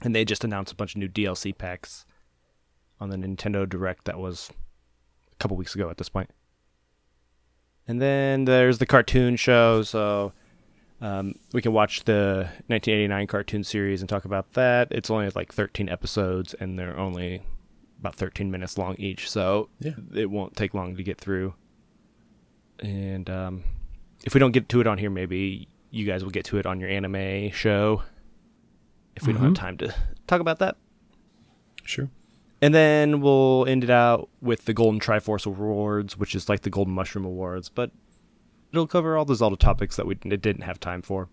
And they just announced a bunch of new DLC packs on the Nintendo Direct that was a couple weeks ago at this point. And then there's the cartoon show, so um, we can watch the 1989 cartoon series and talk about that. It's only like 13 episodes, and they're only about 13 minutes long each, so Yeah. it won't take long to get through. And um, if we don't get to it on here, maybe you guys will get to it on your anime show. If we don't have time to talk about that. Sure. And then we'll end it out with the Golden Triforce Awards, which is like the Golden Mushroom Awards, but it'll cover all the Zelda topics that we didn't have time for.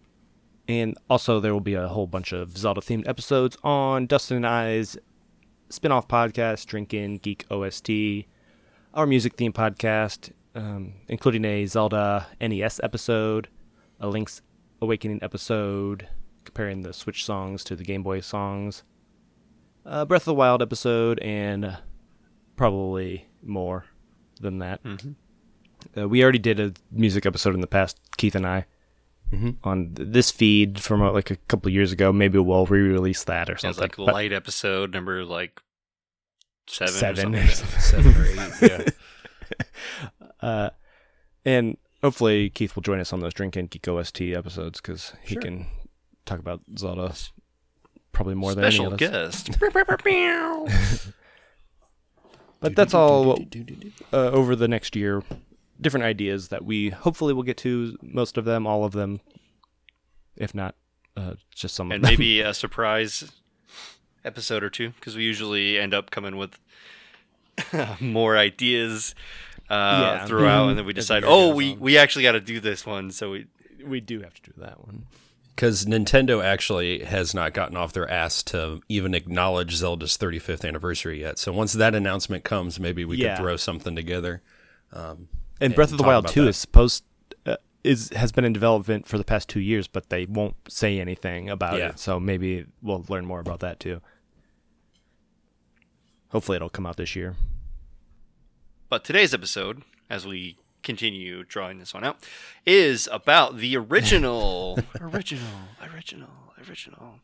And also, there will be a whole bunch of Zelda themed episodes on Dustin and I's spin off podcast, drinking Geek OST, our music theme podcast, um, including a Zelda NES episode, a Link's Awakening episode, comparing the Switch songs to the Game Boy songs a Breath of the Wild episode, and probably more than that. Uh, we already did a music episode in the past, Keith and I, on this feed from uh, like a couple of years ago. Maybe we'll re-release that or Sounds something. like But- light episode number like seven. Seven Or or something. Seven or eight. Yeah. uh, and hopefully Keith will join us on those Drink and Geek OST episodes because he Sure. can talk about Zelda probably more Special than any of us. guest. But that's all uh, over the next year. Different ideas that we hopefully will get to. Most of them, all of them. If not, uh, just some and of them. maybe a surprise episode or two because we usually end up coming with more ideas uh, Yeah. throughout, Mhm. and then we decide, oh, we on. we actually got to do this one. So we we do have to do that one. Because Nintendo actually has not gotten off their ass to even acknowledge Zelda's 35th anniversary yet. So once that announcement comes, maybe we Yeah. could throw something together. And And Breath of the Wild about Two that. is supposed uh, is has been in development for the past two years, but they won't say anything about Yeah. it. So maybe we'll learn more about that too. Hopefully, it'll come out this year. But today's episode, as we continue drawing this one out, is about the original, original, original, original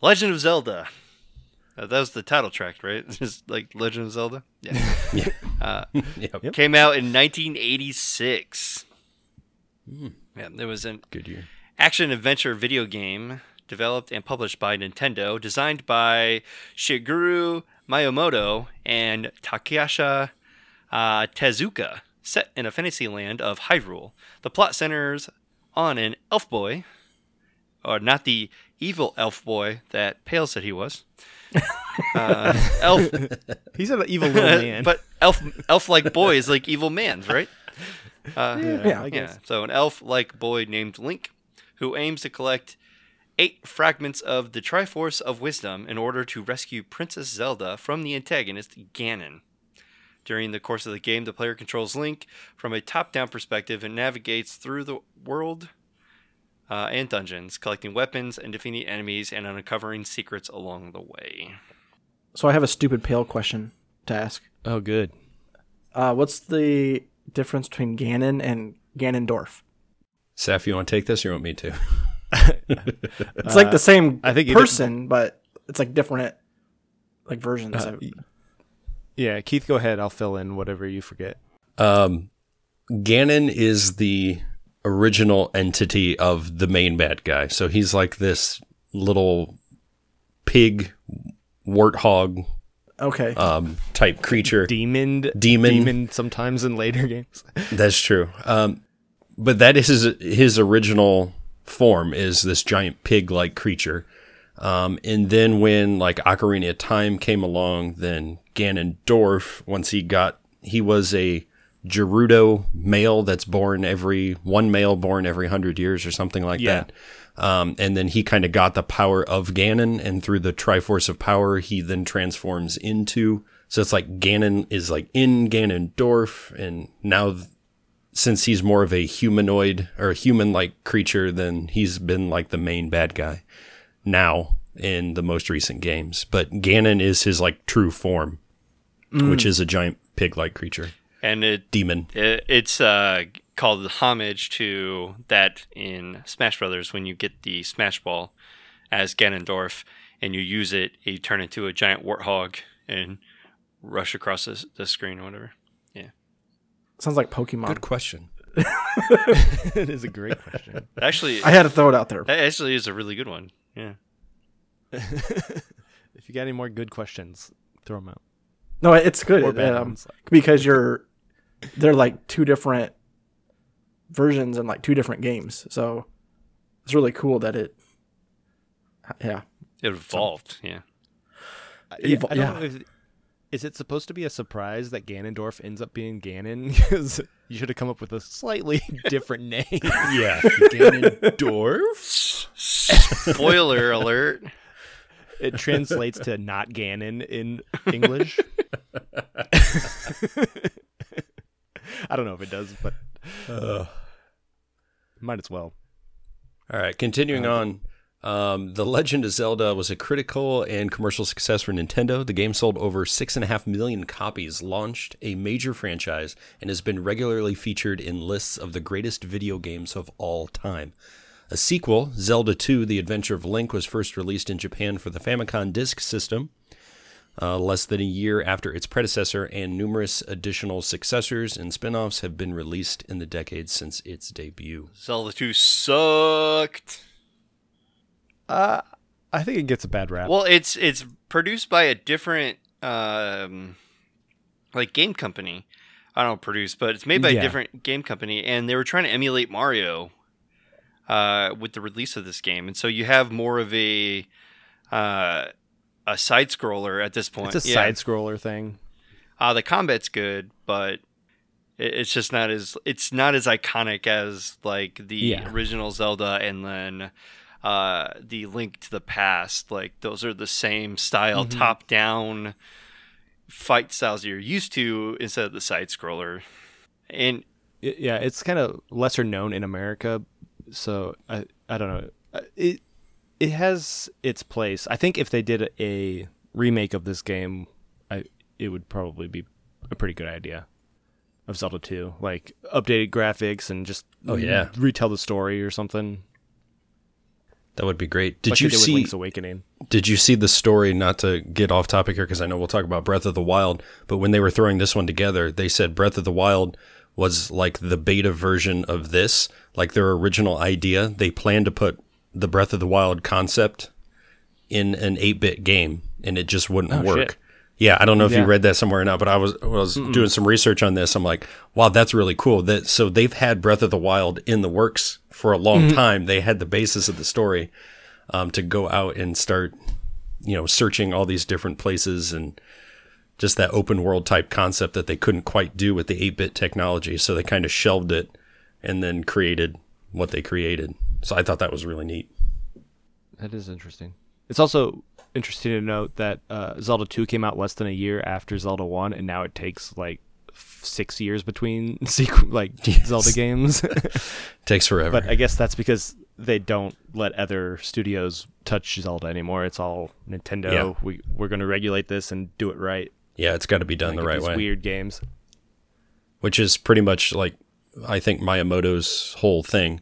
Legend of Zelda. Uh, that was the title track, right? Just like Legend of Zelda. Yeah. Yeah. Uh, Yep. Came out in 1986. Yeah, there was an Good year. action adventure video game developed and published by Nintendo, designed by Shigeru Miyamoto and Takayasha uh, Tezuka, set in a fantasy land of Hyrule. The plot centers on an elf boy, or not the evil elf boy that Pale said he was. Uh, elf, He's an evil little man. but elf, elf-like boy is like evil mans, right? Uh, Yeah. I guess. yeah. So an elf-like boy named Link, who aims to collect eight fragments of the Triforce of Wisdom in order to rescue Princess Zelda from the antagonist Ganon. During the course of the game, the player controls Link from a top-down perspective and navigates through the world uh, and dungeons, collecting weapons and defeating enemies and uncovering secrets along the way. So I have a stupid pale question to ask. Oh, good. Uh, what's the difference between Ganon and Ganondorf? Saf, you want to take this or you want me to? It's like the same I think either- person, but it's like different like versions. Uh, Yeah, Keith, go ahead. I'll fill in whatever you forget. Um, Ganon is the original entity of the main bad guy. So he's like this little pig, warthog okay. um, type creature. Demon, Demon. demon. Sometimes in later games. That's true. Um, but that is his, his original form is this giant pig-like creature. Um, and then when like Ocarina of Time came along, then Ganondorf, once he got, he was a Gerudo male that's born every one male born every hundred years or something like Yeah. that. Um, and then he kind of got the power of Ganon, and through the Triforce of Power, he then transforms into. So it's like Ganon is like in Ganondorf, and now th- since he's more of a humanoid or a human-like creature, then he's been like the main bad guy. now in the most recent games. But Ganon is his like true form, which is a giant pig-like creature, And it, demon. it it's uh, called homage to that in Smash Brothers when you get the Smash Ball as Ganondorf and you use it, you turn into a giant warthog and rush across the, the screen or whatever. Yeah, sounds like Pokemon. Good question. it is a great question. Actually, I had to throw it out there. that actually is a really good one. Yeah. if you got any more good questions, throw them out. No, it's good Or bad um, ones. because you're they're like two different versions and like two different games. So it's really cool that it. Yeah, It evolved. Yeah. Yeah, Evo- I don't yeah. know if, is it supposed to be a surprise that Ganondorf ends up being Ganon? Because you should have come up with a slightly different name. Yeah, Ganondorf. Spoiler alert. It translates to not Ganon in English. I don't know if it does, but might as well. All right, continuing on. Um, the Legend of Zelda was a critical and commercial success for Nintendo. The game sold over six and a half million copies, launched a major franchise, and has been regularly featured in lists of the greatest video games of all time. A sequel, Zelda 2: The Adventure of Link, was first released in Japan for the Famicom Disk System. Uh, less than a year after its predecessor, and numerous additional successors and spin offs have been released in the decades since its debut. Zelda 2 sucked. Uh, I think it gets a bad rap. Well, it's it's produced by a different um like game company. I don't know produce, but it's made by Yeah. a different game company and they were trying to emulate Mario uh with the release of this game. And so you have more of a uh a side scroller at this point. it's a Yeah. side scroller thing. Uh, the combat's good, but it, it's just not as it's not as iconic as like the Yeah. original Zelda and then uh, the Link to the Past. Like those are the same style, Mm-hmm. top down fight styles you're used to instead of the side scroller. And It- yeah, it's kind of lesser known in America, so I I don't know. Uh, It it has its place. I think if they did a remake of this game, I it would probably be a pretty good idea of Zelda 2, like updated graphics and just Oh, yeah. retell the story or something. That would be great. Did like you they did with see? Link's Awakening? Did you see the story? Not to get off topic here, because I know we'll talk about Breath of the Wild. But when they were throwing this one together, they said Breath of the Wild was like the beta version of this, like their original idea. They planned to put the Breath of the Wild concept in an 8-bit game, and it just wouldn't Oh, work. shit. Yeah, I don't know if you read that somewhere or not, but I was I was doing some research on this. I'm like, wow, that's really cool. That so they've had Breath of the Wild in the works for a long time. They had the basis of the story um, to go out and start, you know, searching all these different places and just that open world type concept that they couldn't quite do with the 8-bit technology. So they kind of shelved it and then created what they created. So I thought that was really neat. That is interesting. It's also interesting to note that uh, Zelda 2 came out less than a year after Zelda 1, and now it takes like six years between sequ- like Yes. Zelda games. takes forever. but I guess that's because they don't let other studios touch Zelda anymore. It's all Nintendo. Yeah. We we're going to regulate this and do it right. yeah, it's got to be done the right way. Weird games. which is pretty much like I think Miyamoto's whole thing.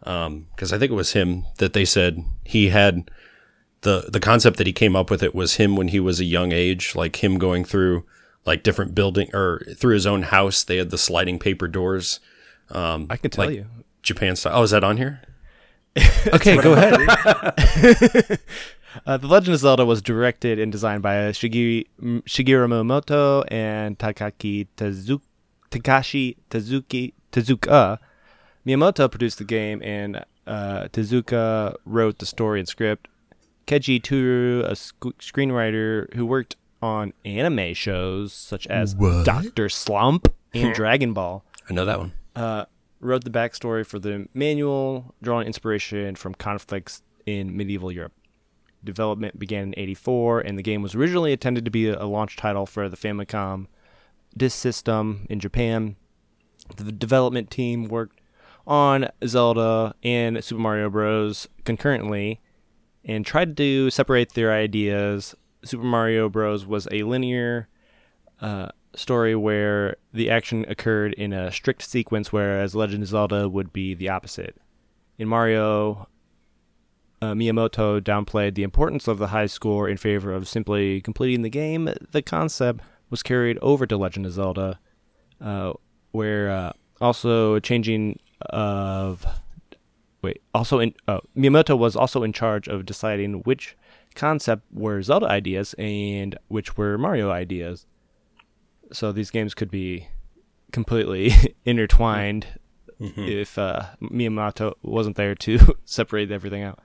Because I think it was him that they said he had the the concept that he came up with. It was him when he was a young age, like him going through like different building or through his own house. They had the sliding paper doors, Um, I can tell like- you. Japan style. Oh, is that on here? okay, go ahead. Uh, the Legend of Zelda was directed and designed by Shigi- M- Shigeru Miyamoto and Takaki Tezu- Takashi Tezuki Tezuka. Miyamoto produced the game, and uh, Tezuka wrote the story and script. Keiji Toru, a sc- screenwriter who worked on anime shows such as What? Doctor Slump and Dragon Ball, I know that one. uh, wrote the backstory for the manual, drawing inspiration from conflicts in medieval Europe. Development began in 84, and the game was originally intended to be a, a launch title for the Famicom disk system in Japan. The development team worked on Zelda and Super Mario Bros. concurrently, and tried to separate their ideas. Super Mario Bros. was a linear uh, story where the action occurred in a strict sequence, whereas Legend of Zelda would be the opposite. In Mario, uh, Miyamoto downplayed the importance of the high score in favor of simply completing the game. The concept was carried over to Legend of Zelda, uh, where uh, also changing of wait also in uh, Miyamoto was also in charge of deciding which concept were Zelda ideas and which were Mario ideas. So these games could be completely intertwined Mm-hmm. if uh, Miyamoto wasn't there to separate everything out.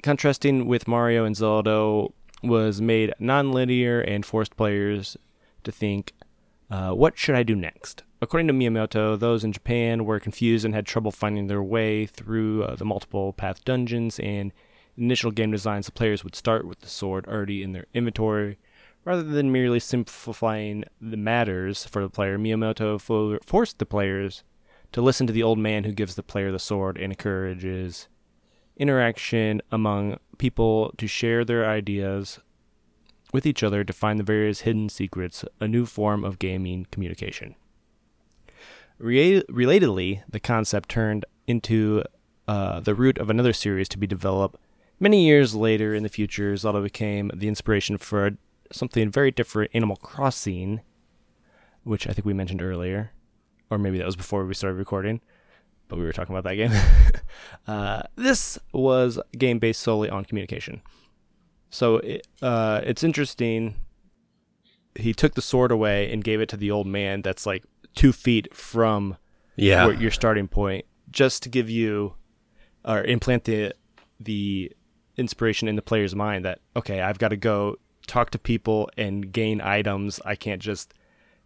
Contrasting with Mario and Zelda was made non-linear and forced players to think, uh, "What should I do next?" According to Miyamoto, those in Japan were confused and had trouble finding their way through uh, the multiple path dungeons. And initial game designs, the players would start with the sword already in their inventory, rather than merely simplifying the matters for the player. Miyamoto fo- forced the players to listen to the old man who gives the player the sword and encourages interaction among people to share their ideas with each other to find the various hidden secrets, a new form of gaming communication. Re- relatedly, the concept turned into uh, the root of another series to be developed many years later in the future. Zelda became the inspiration for something very different, Animal Crossing, which I think we mentioned earlier, or maybe that was before we started recording, but we were talking about that game. uh, this was a game based solely on communication. So it, uh, it's interesting. He took the sword away and gave it to the old man that's like two feet from Yeah. your starting point, just to give you or implant the the inspiration in the player's mind that okay, I've got to go talk to people and gain items. I can't just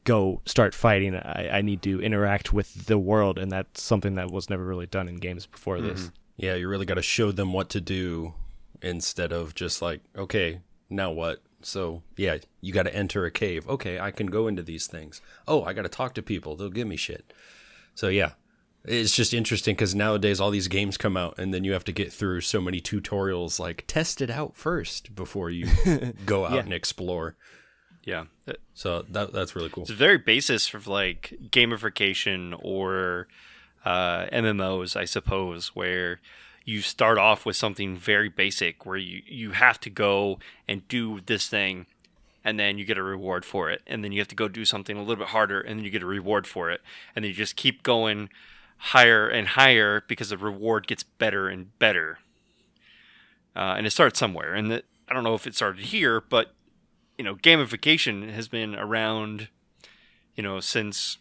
go start fighting. I, I need to interact with the world, and that's something that was never really done in games before mm-hmm. this. Yeah, you really got to show them what to do instead of just like, okay, now what? So, yeah, you got to enter a cave. Okay, I can go into these things. Oh, I got to talk to people. They'll give me shit. So, yeah, it's just interesting because nowadays all these games come out and then you have to get through so many tutorials like test it out first before you go out Yeah. and explore. Yeah. So, that, that's really cool. It's the very basis for like gamification or uh, MMOs, I suppose, where you start off with something very basic where you, you have to go and do this thing and then you get a reward for it. And then you have to go do something a little bit harder and then you get a reward for it. And then you just keep going higher and higher because the reward gets better and better. Uh, and it starts somewhere. And that, I don't know if it started here, but you know, gamification has been around, you know, since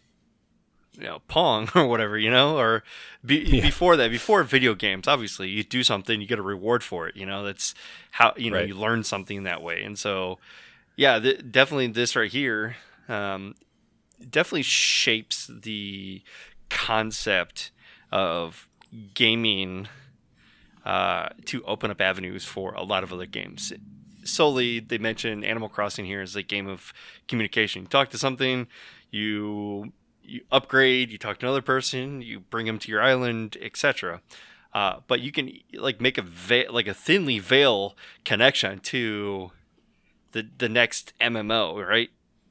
you know Pong or whatever, you know, or be, before that, before video games. Obviously, you do something, you get a reward for it. You know, that's how you know Right. you learn something that way. And so, yeah, th- definitely this right here, um, definitely shapes the concept of gaming uh, to open up avenues for a lot of other games. Solely, they mentioned Animal Crossing here as a game of communication. You talk to something, you you upgrade, you talk to another person, you bring them to your island, etc. Uh, but you can like make a va- like a thinly veil connection to the the next MMO, right?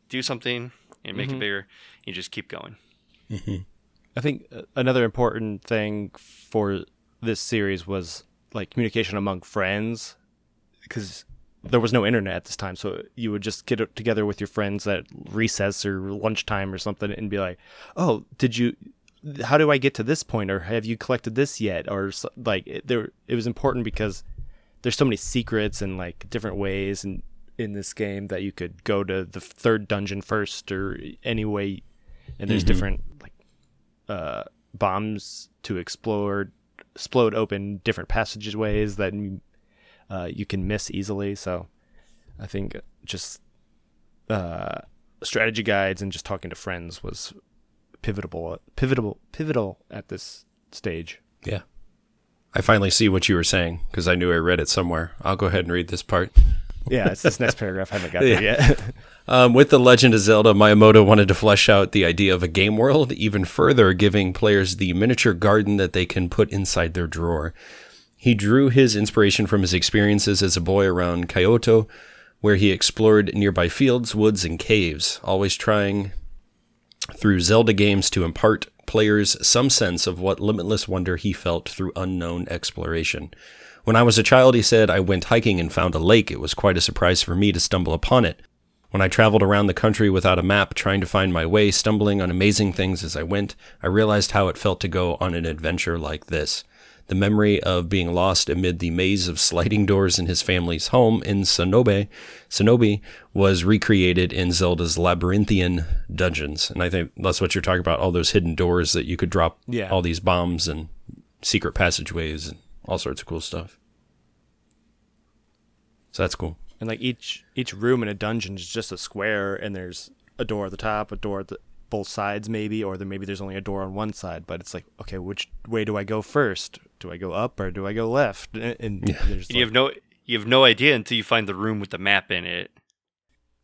Do something and make it bigger. You just keep going. I think uh, another important thing for this series was like communication among friends because there was no internet at this time so you would just get together with your friends at recess or lunchtime or something and be like oh did you how do i get to this point? Or have you collected this yet? Or like it, there it was important because there's so many secrets and like different ways and in this game that you could go to the third dungeon first or any way. And there's different like uh, bombs to explore, explode open different passageways that you, uh, you can miss easily. So I think just uh, strategy guides and just talking to friends was pivotal, pivotal, pivotal at this stage. Yeah. I finally see what you were saying because I knew I read it somewhere. I'll go ahead and read this part. Yeah, it's this next paragraph. I haven't got there yet. Um, with The Legend of Zelda, Miyamoto wanted to flesh out the idea of a game world even further, giving players the miniature garden that they can put inside their drawer. He drew his inspiration from his experiences as a boy around Kyoto, where he explored nearby fields, woods, and caves, always trying through Zelda games to impart players some sense of what limitless wonder he felt through unknown exploration. When I was a child, he said, I went hiking and found a lake. It was quite a surprise for me to stumble upon it. When I traveled around the country without a map, trying to find my way, stumbling on amazing things as I went, I realized how it felt to go on an adventure like this. The memory of being lost amid the maze of sliding doors in his family's home in Sonobe, Sonobe was recreated in Zelda's labyrinthian dungeons. And I think that's what you're talking about, all those hidden doors that you could drop Yeah. all these bombs and secret passageways and all sorts of cool stuff. So that's cool. And like each each room in a dungeon is just a square, and there's a door at the top, a door at the both sides, maybe, or then maybe there's only a door on one side. But it's like, okay, which way do I go first? Do I go up or do I go left? And, and there's And you like- have no you have no idea until you find the room with the map in it.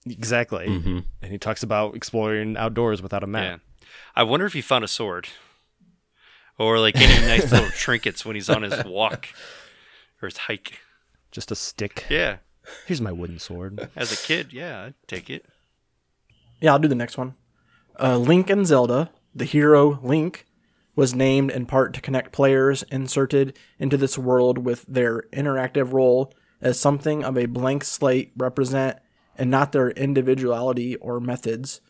exactly. hmm And he talks about exploring outdoors without a map. Yeah. I wonder if he found a sword. Or like any nice little trinkets when he's on his walk or his hike. Just a stick. Yeah. Here's my wooden sword. As a kid, yeah, I'd take it. Yeah, I'll do the next one. Uh, Link and Zelda, the hero Link, was named in part to connect players inserted into this world with their interactive role as something of a blank slate represent and not their individuality or methods.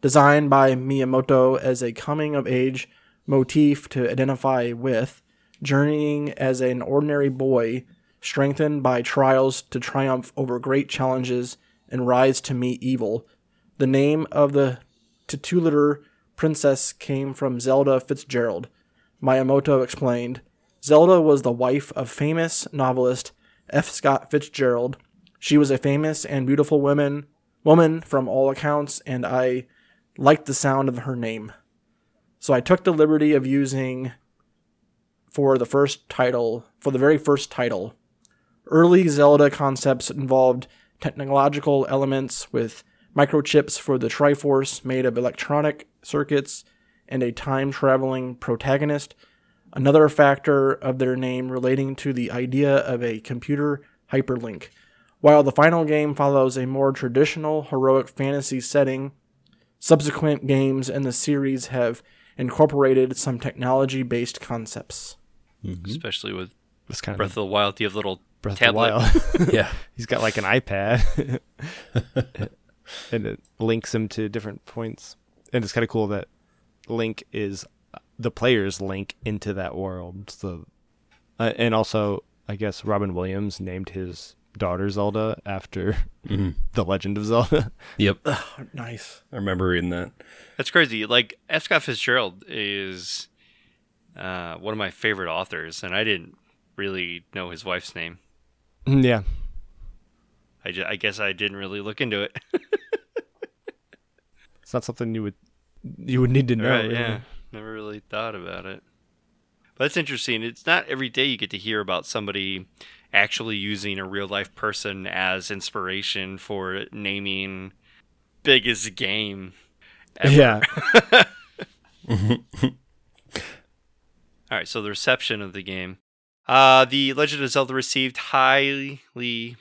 Designed by Miyamoto as a coming of age motif to identify with, journeying as an ordinary boy, strengthened by trials to triumph over great challenges and rise to meet evil. The name of the titular princess came from Zelda Fitzgerald. Miyamoto explained Zelda was the wife of famous novelist F. Scott Fitzgerald. She was a famous and beautiful woman, woman from all accounts, and I liked the sound of her name. So I took the liberty of using for the first title, for the very first title. Early Zelda concepts involved technological elements with microchips for the Triforce made of electronic circuits and a time traveling protagonist. Another factor of their name relating to the idea of a computer hyperlink. While the final game follows a more traditional heroic fantasy setting, subsequent games in the series have incorporated some technology based concepts. Mm-hmm. Especially with this kind of Breath of of the Wild, you have little Breath tablet. of the Wild. Yeah. He's got like an iPad, and it links him to different points. And it's kind of cool that Link is the player's link into that world. So, uh, and also, I guess Robin Williams named his daughter Zelda after the Legend of Zelda. Yep. Nice. I remember reading that. That's crazy. Like F. Scott Fitzgerald is uh, one of my favorite authors, and I didn't really know his wife's name. yeah, I, ju- I guess I didn't really look into it. it's not something you would you would need to know. right? really. Yeah, never really thought about it. But it's interesting. It's not every day you get to hear about somebody actually using a real life person as inspiration for naming biggest game. ever. Yeah. All right, so the reception of the game. Uh, the Legend of Zelda received highly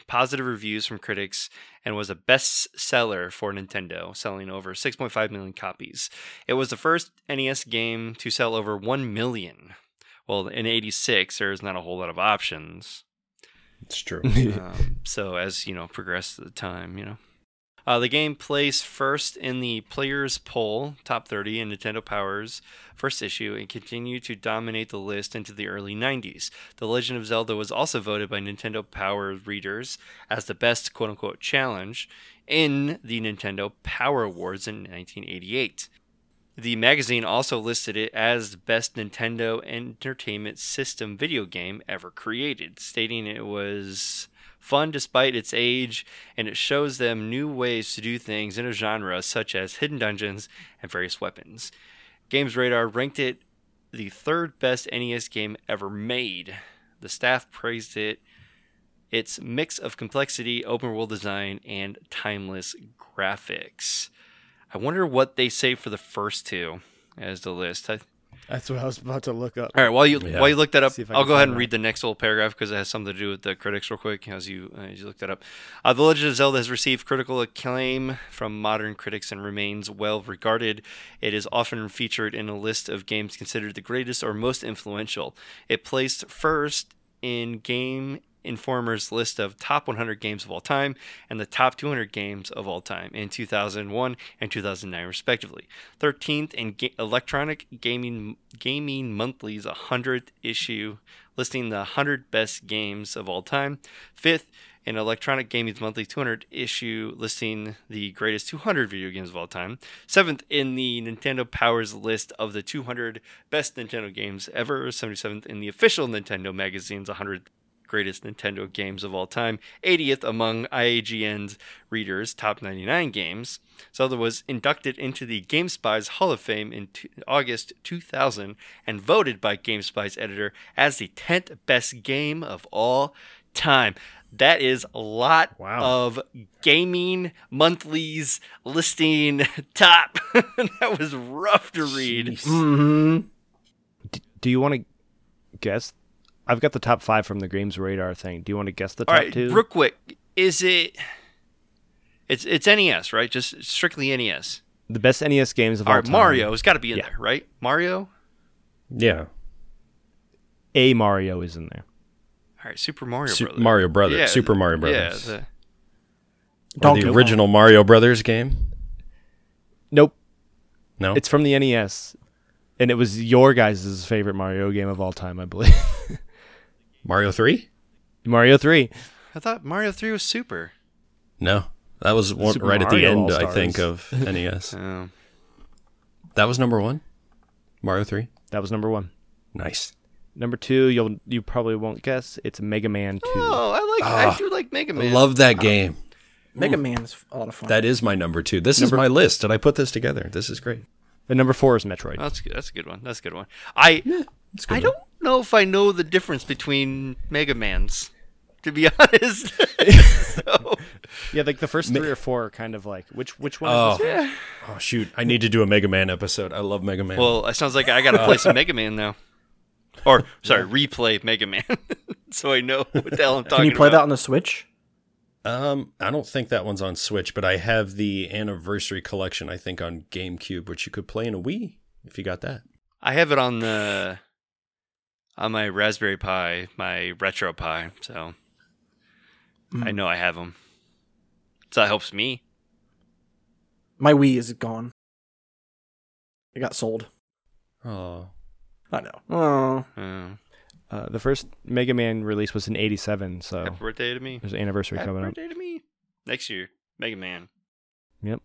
positive reviews from critics and was a bestseller for Nintendo, selling over 6.5 million copies. It was the first NES game to sell over 1 million. Well, in 86, there's not a whole lot of options. It's true. Um, so as you know, progressed the time, you know. Uh, the game placed first in the Players Poll Top 30 in Nintendo Power's first issue and continued to dominate the list into the early 90s. The Legend of Zelda was also voted by Nintendo Power readers as the best quote unquote challenge in the Nintendo Power Awards in 1988. The magazine also listed it as the best Nintendo Entertainment System video game ever created, stating it was fun despite its age and it shows them new ways to do things in a genre such as hidden dungeons and various weapons. Games Radar ranked it the third best NES game ever made. The staff praised it its mix of complexity, open world design, and timeless graphics. I wonder what they say for the first two as the list. I, That's what I was about to look up. All right, while you Yeah. while you look that up, I I'll go ahead and that. read the next little paragraph because it has something to do with the critics real quick as you as you look that up. Uh, the Legend of Zelda has received critical acclaim from modern critics and remains well regarded. It is often featured in a list of games considered the greatest or most influential. It placed first in Game Informer's list of top 100 games of all time and the top 200 games of all time in 2001 and 2009 respectively. 13th in Ga- Electronic Gaming Gaming Monthly's 100th issue listing the 100 best games of all time. 5th in Electronic Gaming's Monthly 200 issue listing the greatest 200 video games of all time. 7th in the Nintendo Powers list of the 200 best Nintendo games ever. 77th in the official Nintendo magazine's 100 greatest Nintendo games of all time, 80th among IAGN's readers' top 99 games. Zelda was inducted into the GameSpy's Hall of Fame in t- August 2000 and voted by GameSpy's editor as the 10th best game of all time. That is a lot Wow. of gaming monthlies listing top. that was rough to read. hmm Do you want to guess? I've got the top five from the Games Radar thing. Do you want to guess the All top right, two? real quick, is it? It's it's NES, right? Just strictly NES. the best NES games of All all right, time. Mario has got to be in Yeah. there, right? Mario. Yeah. A Mario is in there. All right, Super Mario Su- Brothers. Mario Brothers. Yeah, Super Mario Brothers. Yeah, the, Or Donkey the Kong. original Mario Brothers game. Nope, No. it's from the NES, and it was your guys' favorite Mario game of all time, I believe. Mario Three. Mario Three. I thought Mario Three was Super. No, that was one Super right at the end. I All-Stars. think of NES. Oh. that was number one. Mario Three. That was number one. Nice. Number two, you'll you probably won't guess. It's Mega Man Two. Oh, I like. Ah, I do like Mega I Man. love that game. Mega Man is a lot of fun. That is my number two. This is my list, and I put this together. This is great. And number four is Metroid. Oh, that's good. That's a good one. That's a good one. I It's a good I one. don't know if I know the difference between Mega Man's. To be honest. so, yeah, like the first three or four are kind of like which which one Oh. is this? yeah. Oh shoot! I need to do a Mega Man episode. I love Mega Man. Well, it sounds like I got to play some Mega Man now. Or sorry, replay Mega Man, so I know what the hell I'm talking Can you play that on the Switch? um, I don't think that one's on Switch, but I have the anniversary collection. I think on GameCube, which you could play in a Wii if you got that. I have it on the on my Raspberry Pi, my RetroPie. So I know I have them. So that helps me. My Wii is gone. It got sold. Oh, I know. Oh, Uh, Uh, the first Mega Man release was in '87, so happy birthday to me. there's an anniversary Happy coming up. Happy birthday to me. Next year, Mega Man. Yep,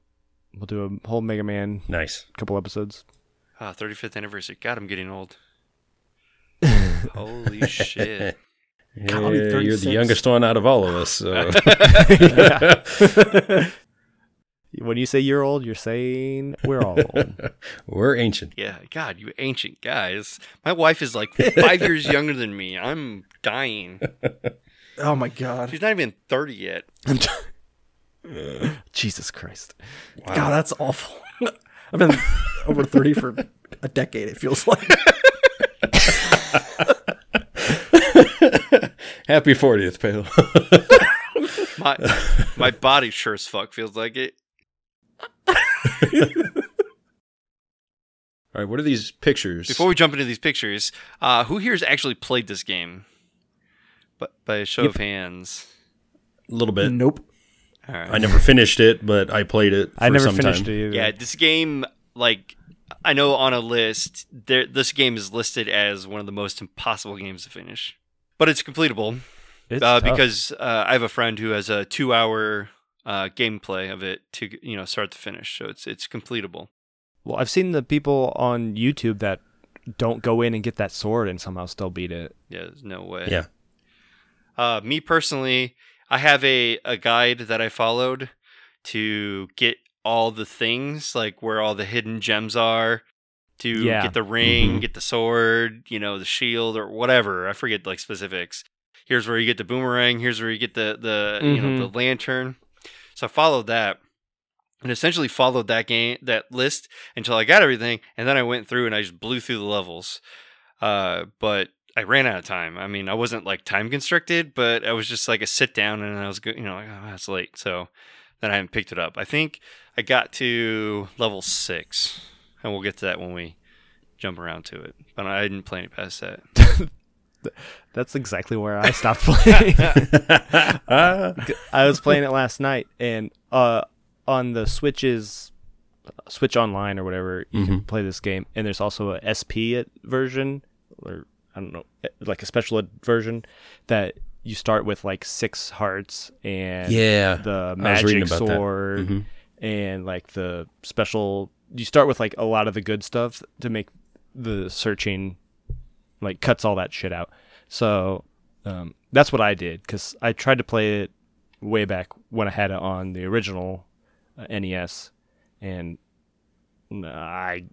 we'll do a whole Mega Man nice. couple episodes. Ah, 35th anniversary. God, I'm getting old. Holy shit. God, Yeah, you're the youngest one out of all of us. So. When you say you're old, you're saying we're all old. We're ancient. Yeah, God, you ancient guys. My wife is like five years younger than me. I'm dying. oh my God. She's not even 30 yet. Jesus Christ. God, that's awful. I've been over 30 for a decade, it feels like. Happy 40th, Pale. My my body sure as fuck feels like it. All right, what are these pictures? Before we jump into these pictures, uh, who here has actually played this game? But by a show of hands. a little bit. nope. All right. I never finished it, but I played it. For I never some finished time. it either. Yeah, this game, like, I know on a list, there, this game is listed as one of the most impossible games to finish. But it's completable It's uh, tough. because uh, I have a friend who has a two-hour uh, gameplay of it to you know start to finish, so it's it's completable. well, I've seen the people on YouTube that don't go in and get that sword and somehow still beat it. Yeah, there's no way. Yeah. Uh, me personally, I have a, a guide that I followed to get all the things, like where all the hidden gems are, to Yeah. get the ring, Mhm. get the sword, you know, the shield or whatever. I forget like specifics. Here's where you get the boomerang. Here's where you get the the you know the lantern. So I followed that, and essentially followed that game that list until I got everything, and then I went through and I just blew through the levels. Uh, but I ran out of time. I mean, I wasn't like time constricted, but I was just like a sit down, and I was go- you know like, oh, that's late, so then I haven't picked it up. I think I got to level six, and we'll get to that when we jump around to it. But I didn't play any past that. That's exactly where I stopped playing. I was playing it last night, and uh, on the Switches, Switch Online or whatever, you can play this game. And there's also a SP version, or I don't know, like a special ed version that you start with like six hearts and Yeah, the I was reading magic sword Mhm. and like the special. You start with like a lot of the good stuff to make the searching like cuts all that shit out. So um, that's what I did because I tried to play it way back when I had it on the original uh, NES, and I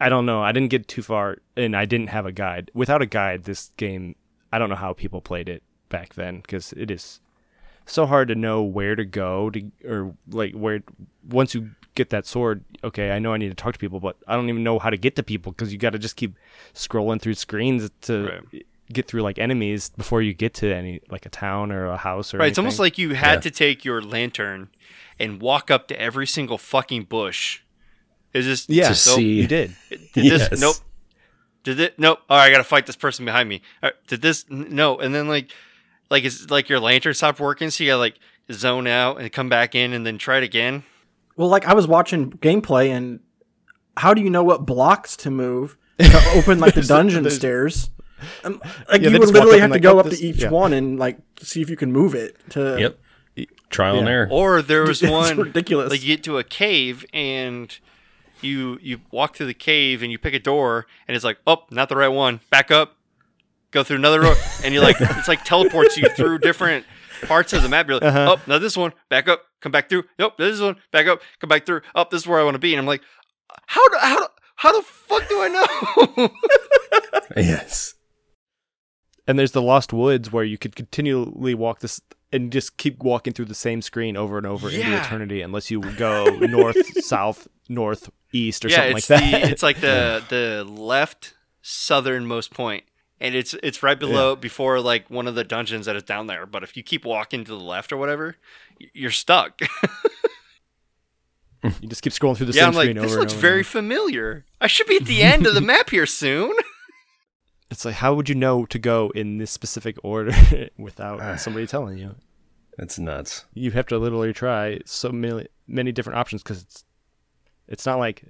I don't know. I didn't get too far, and I didn't have a guide. Without a guide, this game I don't know how people played it back then because it is so hard to know where to go to or like where once you get that sword okay i know i need to talk to people but i don't even know how to get to people because you got to just keep scrolling through screens to get through like enemies before you get to any like a town or a house or Right, it's almost like you had Yeah. to take your lantern and walk up to every single fucking bush. Is this yeah to so- see- you did Did Yes. this? Nope. Did it? Nope. All right, I gotta fight this person behind me. All right, did this? No. And then like, like it's like your lantern stopped working, so you gotta like zone out and come back in and then try it again. Well, like I was watching gameplay, and how do you know what blocks to move to open like the dungeon there's- stairs? Um, like Yeah, you would literally have to like, go up this- to each yeah. one and like see if you can move it. To Yep. Trial and error. Or there was It's one ridiculous. Like you get to a cave and you you walk through the cave and you pick a door and it's like, oh, not the right one. Back up, go through another door, and you're like, it's like teleports you through different parts of the map. You're like, Uh-huh. oh, now this one, back up, come back through. Nope, this one, back up, come back through. Up, this is where I want to be. And I'm like, how do how do, how the fuck do I know? Yes. and there's the lost woods where you could continually walk this and just keep walking through the same screen over and over into Yeah. eternity unless you go north south north east or yeah, something like that the it's like the the left southernmost point, and it's it's right below before like one of the dungeons that is down there. But if you keep walking to the left or whatever, you're stuck. you just keep scrolling through the yeah, same I'm like, screen this over looks and over. very and over. familiar. I should be at the end of the map here soon. It's like how would you know to go in this specific order without somebody telling you? That's nuts. You have to literally try so many many different options because it's it's not like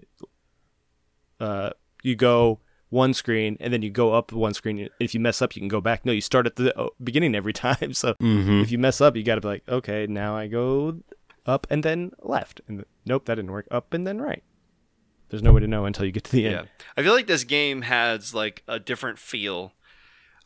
uh you go one screen and then you go up one screen. If you mess up, you can go back. No, you start at the uh, beginning every time. So Mm-hmm. if you mess up, you got to be like, okay, now I go up and then left, and nope, that didn't work. Up and then right. There's no way to know until you get to the end. Yeah, end. I feel like this game has like a different feel.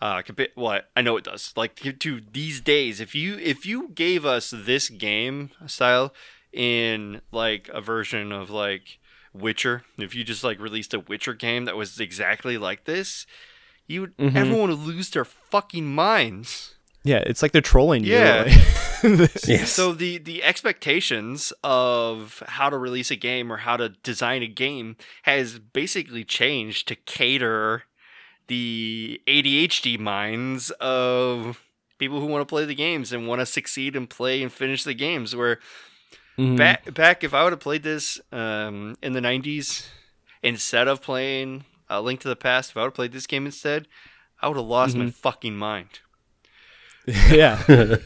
Uh, compa- well, I- know it does. Like to these days, if you if you gave us this game style in like a version of like Witcher, if you just like released a Witcher game that was exactly like this, you would Mhm. everyone would lose their fucking minds. Yeah, it's like they're trolling you. Yeah. like- Yes. So the the expectations of how to release a game or how to design a game has basically changed to cater the ADHD minds of people who want to play the games and want to succeed and play and finish the games. Where Mhm. back back if I would have played this um, in the '90s instead of playing a Link to the Past, if I would have played this game instead, I would have lost my fucking mind. yeah.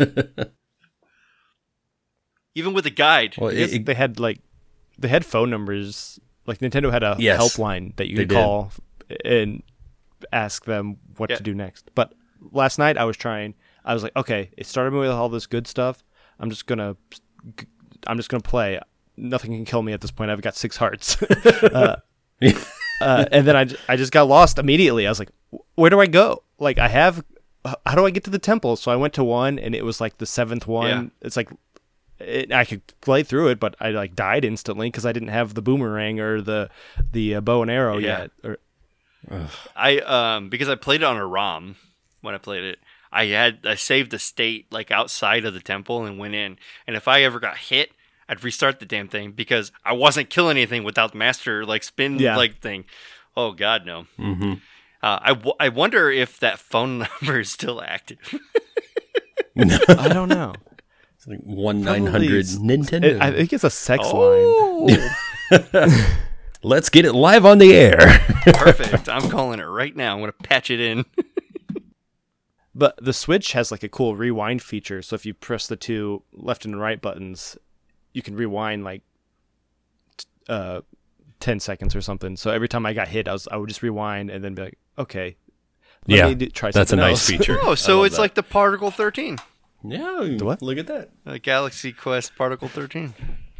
Even with a guide. well, I guess it, they had like they had phone numbers. Like Nintendo had a Yes. helpline that you They could did. call and ask them what Yeah. to do next. But last night I was trying. I was like, okay, it started me with all this good stuff. I'm just gonna, I'm just gonna play. Nothing can kill me at this point. I've got six hearts. uh, uh, and then I, I just got lost immediately. I was like, where do I go? Like I have, how do I get to the temple? So I went to one, and it was like the seventh one. Yeah. It's like it, I could play through it, but I like died instantly because I didn't have the boomerang or the the uh, bow and arrow Yeah. yet. Or, I um because I played it on a ROM when I played it. I had I saved the state like outside of the temple and went in. And if I ever got hit, I'd restart the damn thing because I wasn't killing anything without the master like spin Yeah. like thing. Oh God, no. Mm-hmm. Uh, I, w- I wonder if that phone number is still active. I don't know. It's like one nine hundred Probably- Nintendo. It- I think it's a sex line. Oh, Let's get it live on the air. perfect. I'm calling it right now. I'm gonna patch it in. But the Switch has like a cool rewind feature. So if you press the two left and right buttons, you can rewind like uh, ten seconds or something. So every time I got hit, I was I would just rewind and then be like, okay, let Yeah, me do- try That's a nice else. feature. Oh, so it's that. like the Particle 13, yeah. what? Look at that. uh, Galaxy Quest Particle 13.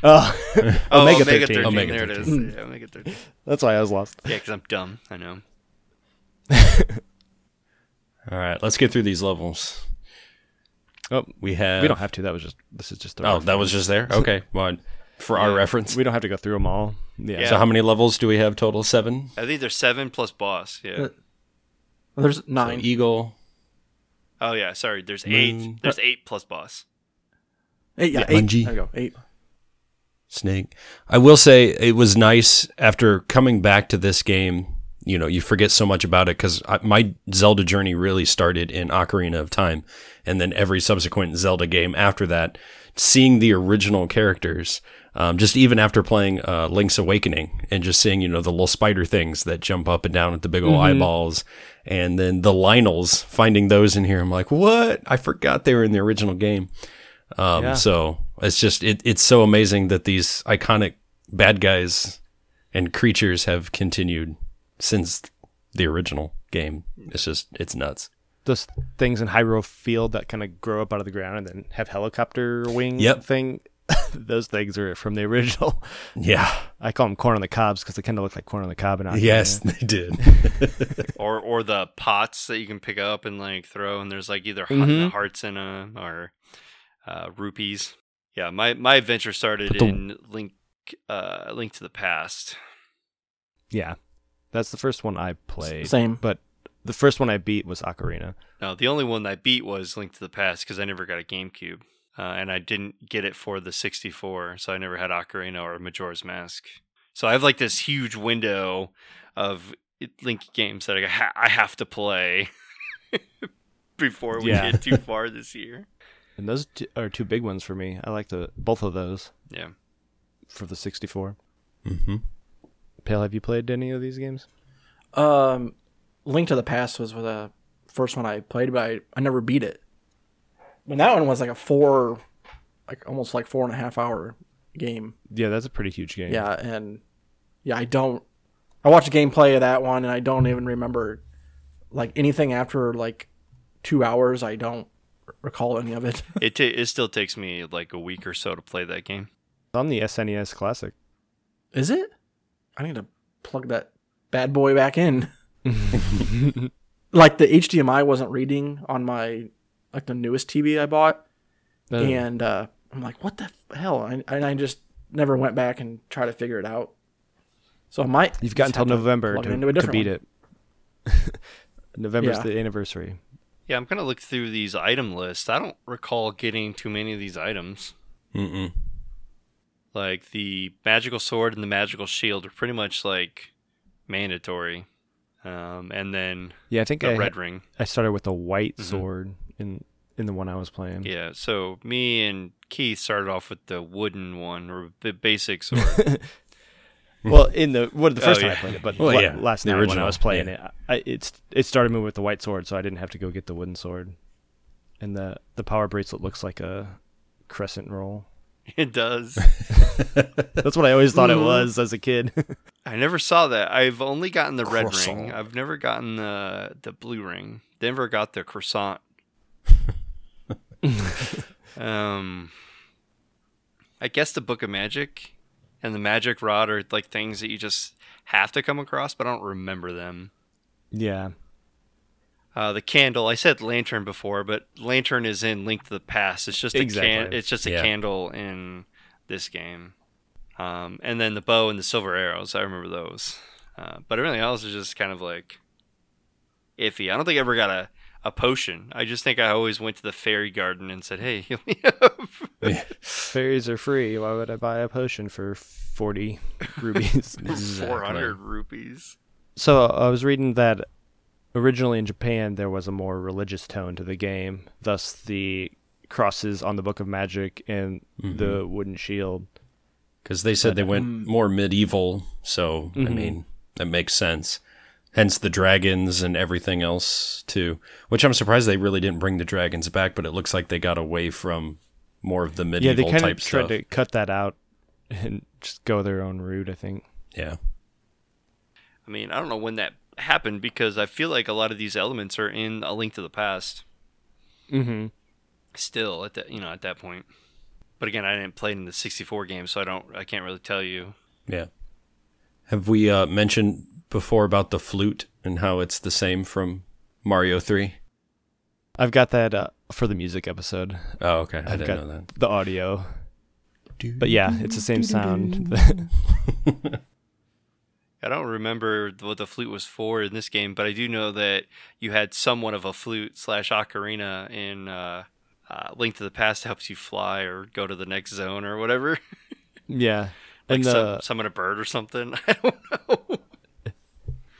oh, Oh, Omega Omega 13. 13. Omega there it is. 13. Yeah, Omega 13. that's why I was lost. Yeah, because I'm dumb. I know. All right, let's get through these levels. Oh, We have. we don't have to. That was just this is just. A Oh, that was just there. Okay, well, for our reference. We don't have to go through them all. Yeah. Yeah. So how many levels do we have total? Seven. I think there's seven plus boss. Yeah. Uh, There's nine. Eagle. Oh yeah. Sorry. There's eight. There's eight plus boss. Eight, yeah, Yeah, eight. Manji. There you go. Eight. Snake. I will say it was nice after coming back to this game. You know, you forget so much about it because my Zelda journey really started in Ocarina of Time, and then every subsequent Zelda game after that, seeing the original characters, um, just even after playing uh, Link's Awakening and just seeing you know the little spider things that jump up and down at the big old eyeballs, and then the Lynels, finding those in here, I'm like, what? I forgot they were in the original game. Um, Yeah. So it's just it, it's so amazing that these iconic bad guys and creatures have continued since the original game. It's just it's nuts. Those things in Hyrule Field that kind of grow up out of the ground and then have helicopter wing Yep. thing. Those things are from the original. Yeah. I call them corn on the cobs because they kind of look like corn on the cob. And Yes, they did. Or or the pots that you can pick up and like throw, and there's like either Mhm. hearts in them or uh, rupees. Yeah. My my adventure started the- in Link. Uh, Link to the Past. yeah, that's the first one I played. Same. But the first one I beat was Ocarina. No, the only one I beat was Link to the Past because I never got a GameCube, uh, and I didn't get it for the 64, so I never had Ocarina or Majora's Mask. So I have like this huge window of Link games that I, ha- I have to play before we Yeah. get too far this year. And those two are two big ones for me. I like the both of those Yeah. for the 64. hmm Pale, have you played any of these games? Um, Link to the Past was the first one I played, but I, I never beat it. And that one was like a four, like almost like four and a half hour game. Yeah, that's a pretty huge game. Yeah, and yeah, I don't. I watched gameplay of that one, and I don't even remember like anything after like two hours. I don't recall any of it. It, ta it still takes me like a week or so to play that game. It's on the SNES Classic. Is it? I need to plug that bad boy back in. like the HDMI wasn't reading on my like the newest TV I bought, Uh, and uh, I'm like, what the hell? And, and I just never went back and tried to figure it out. So I might. You've got until have to November to, to beat one. it. November's Yeah. the anniversary. Yeah, I'm gonna look through these item lists. I don't recall getting too many of these items. Mm-mm. Like the magical sword and the magical shield are pretty much like mandatory. Um, and then Yeah, I think the I, red ring. I started with a white Mhm. sword in in the one I was playing. Yeah, so me and Keith started off with the wooden one or the basic sword. Well, in the what the first Oh, time yeah. I played it, but Well, la- yeah, last the night when I was playing yeah. it, I, it's it started me with the white sword, so I didn't have to go get the wooden sword. And the the power bracelet looks like a crescent roll. it does. That's what I always thought it Mhm. was as a kid. I never saw that. I've only gotten the red ring. I've never gotten the the blue ring. Never got the croissant. um, I guess the Book of Magic and the Magic Rod are like things that you just have to come across, but I don't remember them. yeah, Uh, the candle. I said lantern before, but lantern is in Link to the Past. It's just a can- It's just a Yeah. candle in this game. Um, and then the bow and the silver arrows. I remember those. Uh, but everything else is just kind of like iffy. I don't think I ever got a, a potion. I just think I always went to the fairy garden and said, "Hey, heal me up." Fairies are free. Why would I buy a potion for 40 rubies? Four hundred rupees. So I was reading that originally in Japan there was a more religious tone to the game, thus the crosses on the Book of Magic and the mm-hmm. wooden shield. because they said they went um, more medieval. So I mm-hmm. mean, that makes sense. Hence the dragons and everything else too. Which I'm surprised they really didn't bring the dragons back, but it looks like they got away from more of the medieval. Yeah, medieval they kind type of tried stuff. to cut that out and just go their own route, I think. Yeah, I mean, I don't know when that happened because I feel like a lot of these elements are in A Link to the Past. Mm-hmm. Still at that, you know, at that point. But again, I didn't play it in the 64 game, so I don't, I can't really tell you. yeah. Have we uh, mentioned before about the flute and how it's the same from Mario Three? I've got that uh, for the music episode, Oh, okay. I I've didn't got know that. the audio. But yeah, it's the same sound. I don't remember what the flute was for in this game, but I do know that you had somewhat of a flute slash ocarina in uh, uh, Link to the Past helps you fly or go to the next zone or whatever. yeah. like and some, the, summon a bird or something. I don't know.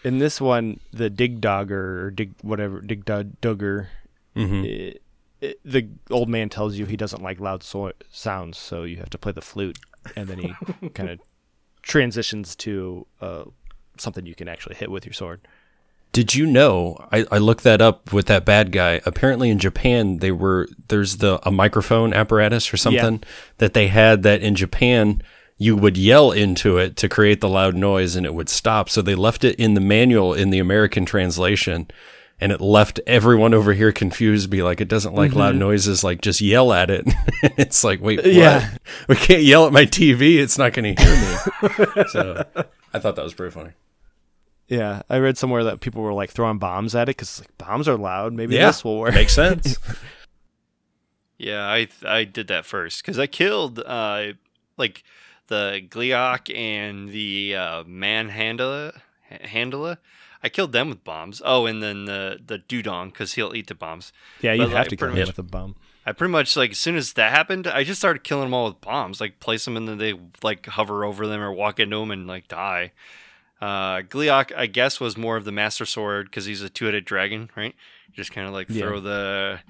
in this one, the dig dogger or dig whatever dig dug dugger, hmm it, it, the old man tells you he doesn't like loud so- sounds, so you have to play the flute, and then he kind of transitions to uh, something you can actually hit with your sword. Did you know? I, I looked that up with that bad guy. Apparently, in Japan, they were there's the a microphone apparatus or something that they had that in Japan you would yell into it to create the loud noise and it would stop. So they left it in the manual in the American translation, and it left everyone over here confused. Be like, it doesn't like loud noises. Like, just yell at it. it's like, wait, what? Yeah. we can't yell at my TV. It's not going to hear me. so I thought that was pretty funny. Yeah, I read somewhere that people were like throwing bombs at it because like, bombs are loud. Maybe Yeah. this will work. Makes sense. Yeah, I I did that first because I killed uh like the Gleok and the uh, Manhandla Handler. I killed them with bombs. Oh, and then the the Dudong because he'll eat the bombs. yeah, you But, have like, to kill him much- with a bomb. I pretty much like as soon as that happened, I just started killing them all with bombs. Like place them and then they like hover over them or walk into them and like die. Uh, Gleok, I guess, was more of the Master Sword because he's a two-headed dragon, right? You just kind of like Yeah. throw the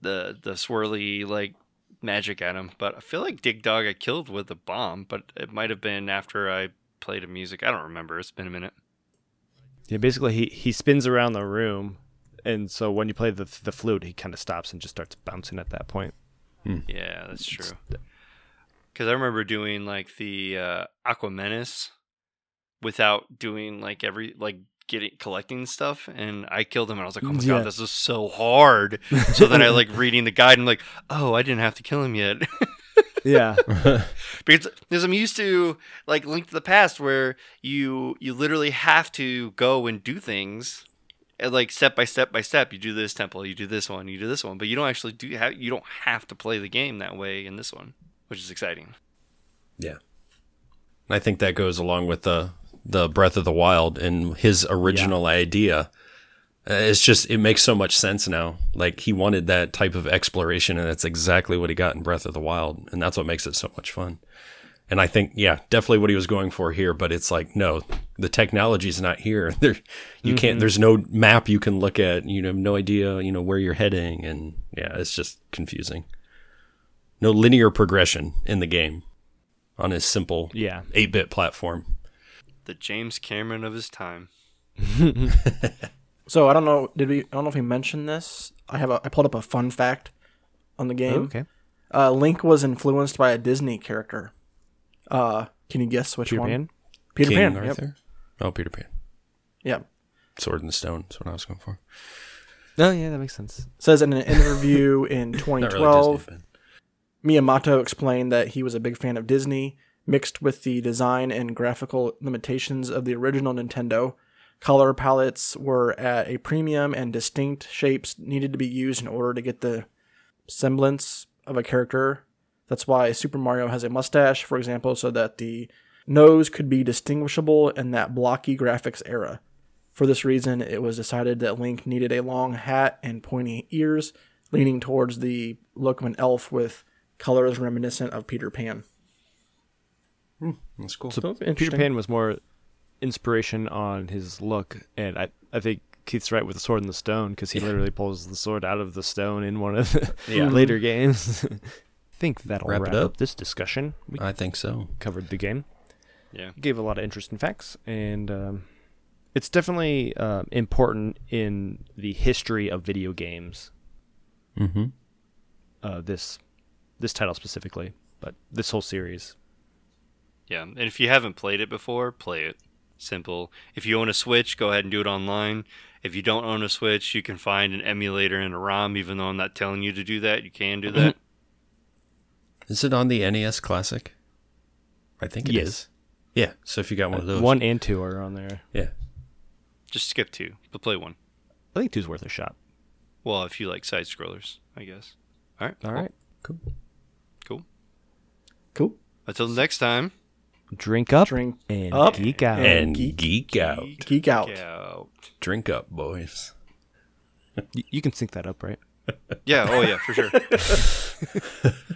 the the swirly like magic at him. But I feel like Dig Dog I killed with a bomb, but it might have been after I played a music. I don't remember. It's been a minute. Yeah, basically he he spins around the room, and so when you play the the flute, he kind of stops and just starts bouncing at that point. Yeah, that's true. Because I remember doing like the uh, Aquamentus without doing like every like getting collecting stuff, and I killed him, and I was like, "Oh my Yeah. god, this is so hard." so then I like reading the guide, and I'm like, "Oh, I didn't have to kill him yet," Yeah, because because I'm used to like Link to the Past, where you you literally have to go and do things. and, Like step by step by step, you do this temple, you do this one, you do this one, but you don't actually do have you don't have to play the game that way in this one, which is exciting. Yeah. I think that goes along with the the Breath of the Wild and his original idea. Uh, It's just it makes so much sense now. Like he wanted that type of exploration and that's exactly what he got in Breath of the Wild and that's what makes it so much fun. And I think yeah, definitely what he was going for here, but it's like no, the technology's not here. There you can't there's no map you can look at. You have no idea, you know, where you're heading and yeah, it's just confusing. No linear progression in the game on his simple yeah. 8-bit platform. The James Cameron of his time. So I don't know. Did we? I don't know if we mentioned this. I have a. I pulled up a fun fact on the game. Okay. Uh, Link was influenced by a Disney character. Uh, can you guess which Peter one? Pan? Peter King Pan. Yep. Oh, Peter Pan. Yep. Sword in the Stone. That's what I was going for. Oh yeah, that makes sense. Says in an interview in Not really 2012, Disney, Miyamoto explained that he was a big fan of Disney, mixed with the design and graphical limitations of the original Nintendo. Color palettes were at a premium, and distinct shapes needed to be used in order to get the semblance of a character. That's why Super Mario has a mustache, for example, so that the nose could be distinguishable in that blocky graphics era. For this reason, it was decided that Link needed a long hat and pointy ears, leaning towards the look of an elf with colors reminiscent of Peter Pan. Hmm, that's cool. So So Peter. Pan was more inspiration on his look, and I I think Keith's right with the sword and the stone because he literally pulls the sword out of the stone in one of the Yeah. later games. I think that'll Wrap wrap, it up. up. this discussion. We I think so. covered the game, Yeah. gave a lot of interesting facts, and um, it's definitely um important in the history of video games. Mm-hmm. Uh, this this title specifically, but this whole series. Yeah, and if you haven't played it before, play it. Simple. If you own a Switch, go ahead and do it online. If you don't own a Switch, you can find an emulator and a ROM. Even though I'm not telling you to do that, you can do mm-hmm. that. Is it on the NES Classic? I think it is. Yes. Yeah. So if you got one of uh, those, One and two are on there. yeah. Just skip two, but play one. I think two's worth a shot. Well, if you like side scrollers, I guess. All right. All right. Cool. Cool. Cool. Until next time. Drink up Drink and up geek out. And geek- geek, out. Geek out. Drink up, boys. Y- you can sync that up, right? Yeah. Oh, yeah, for sure.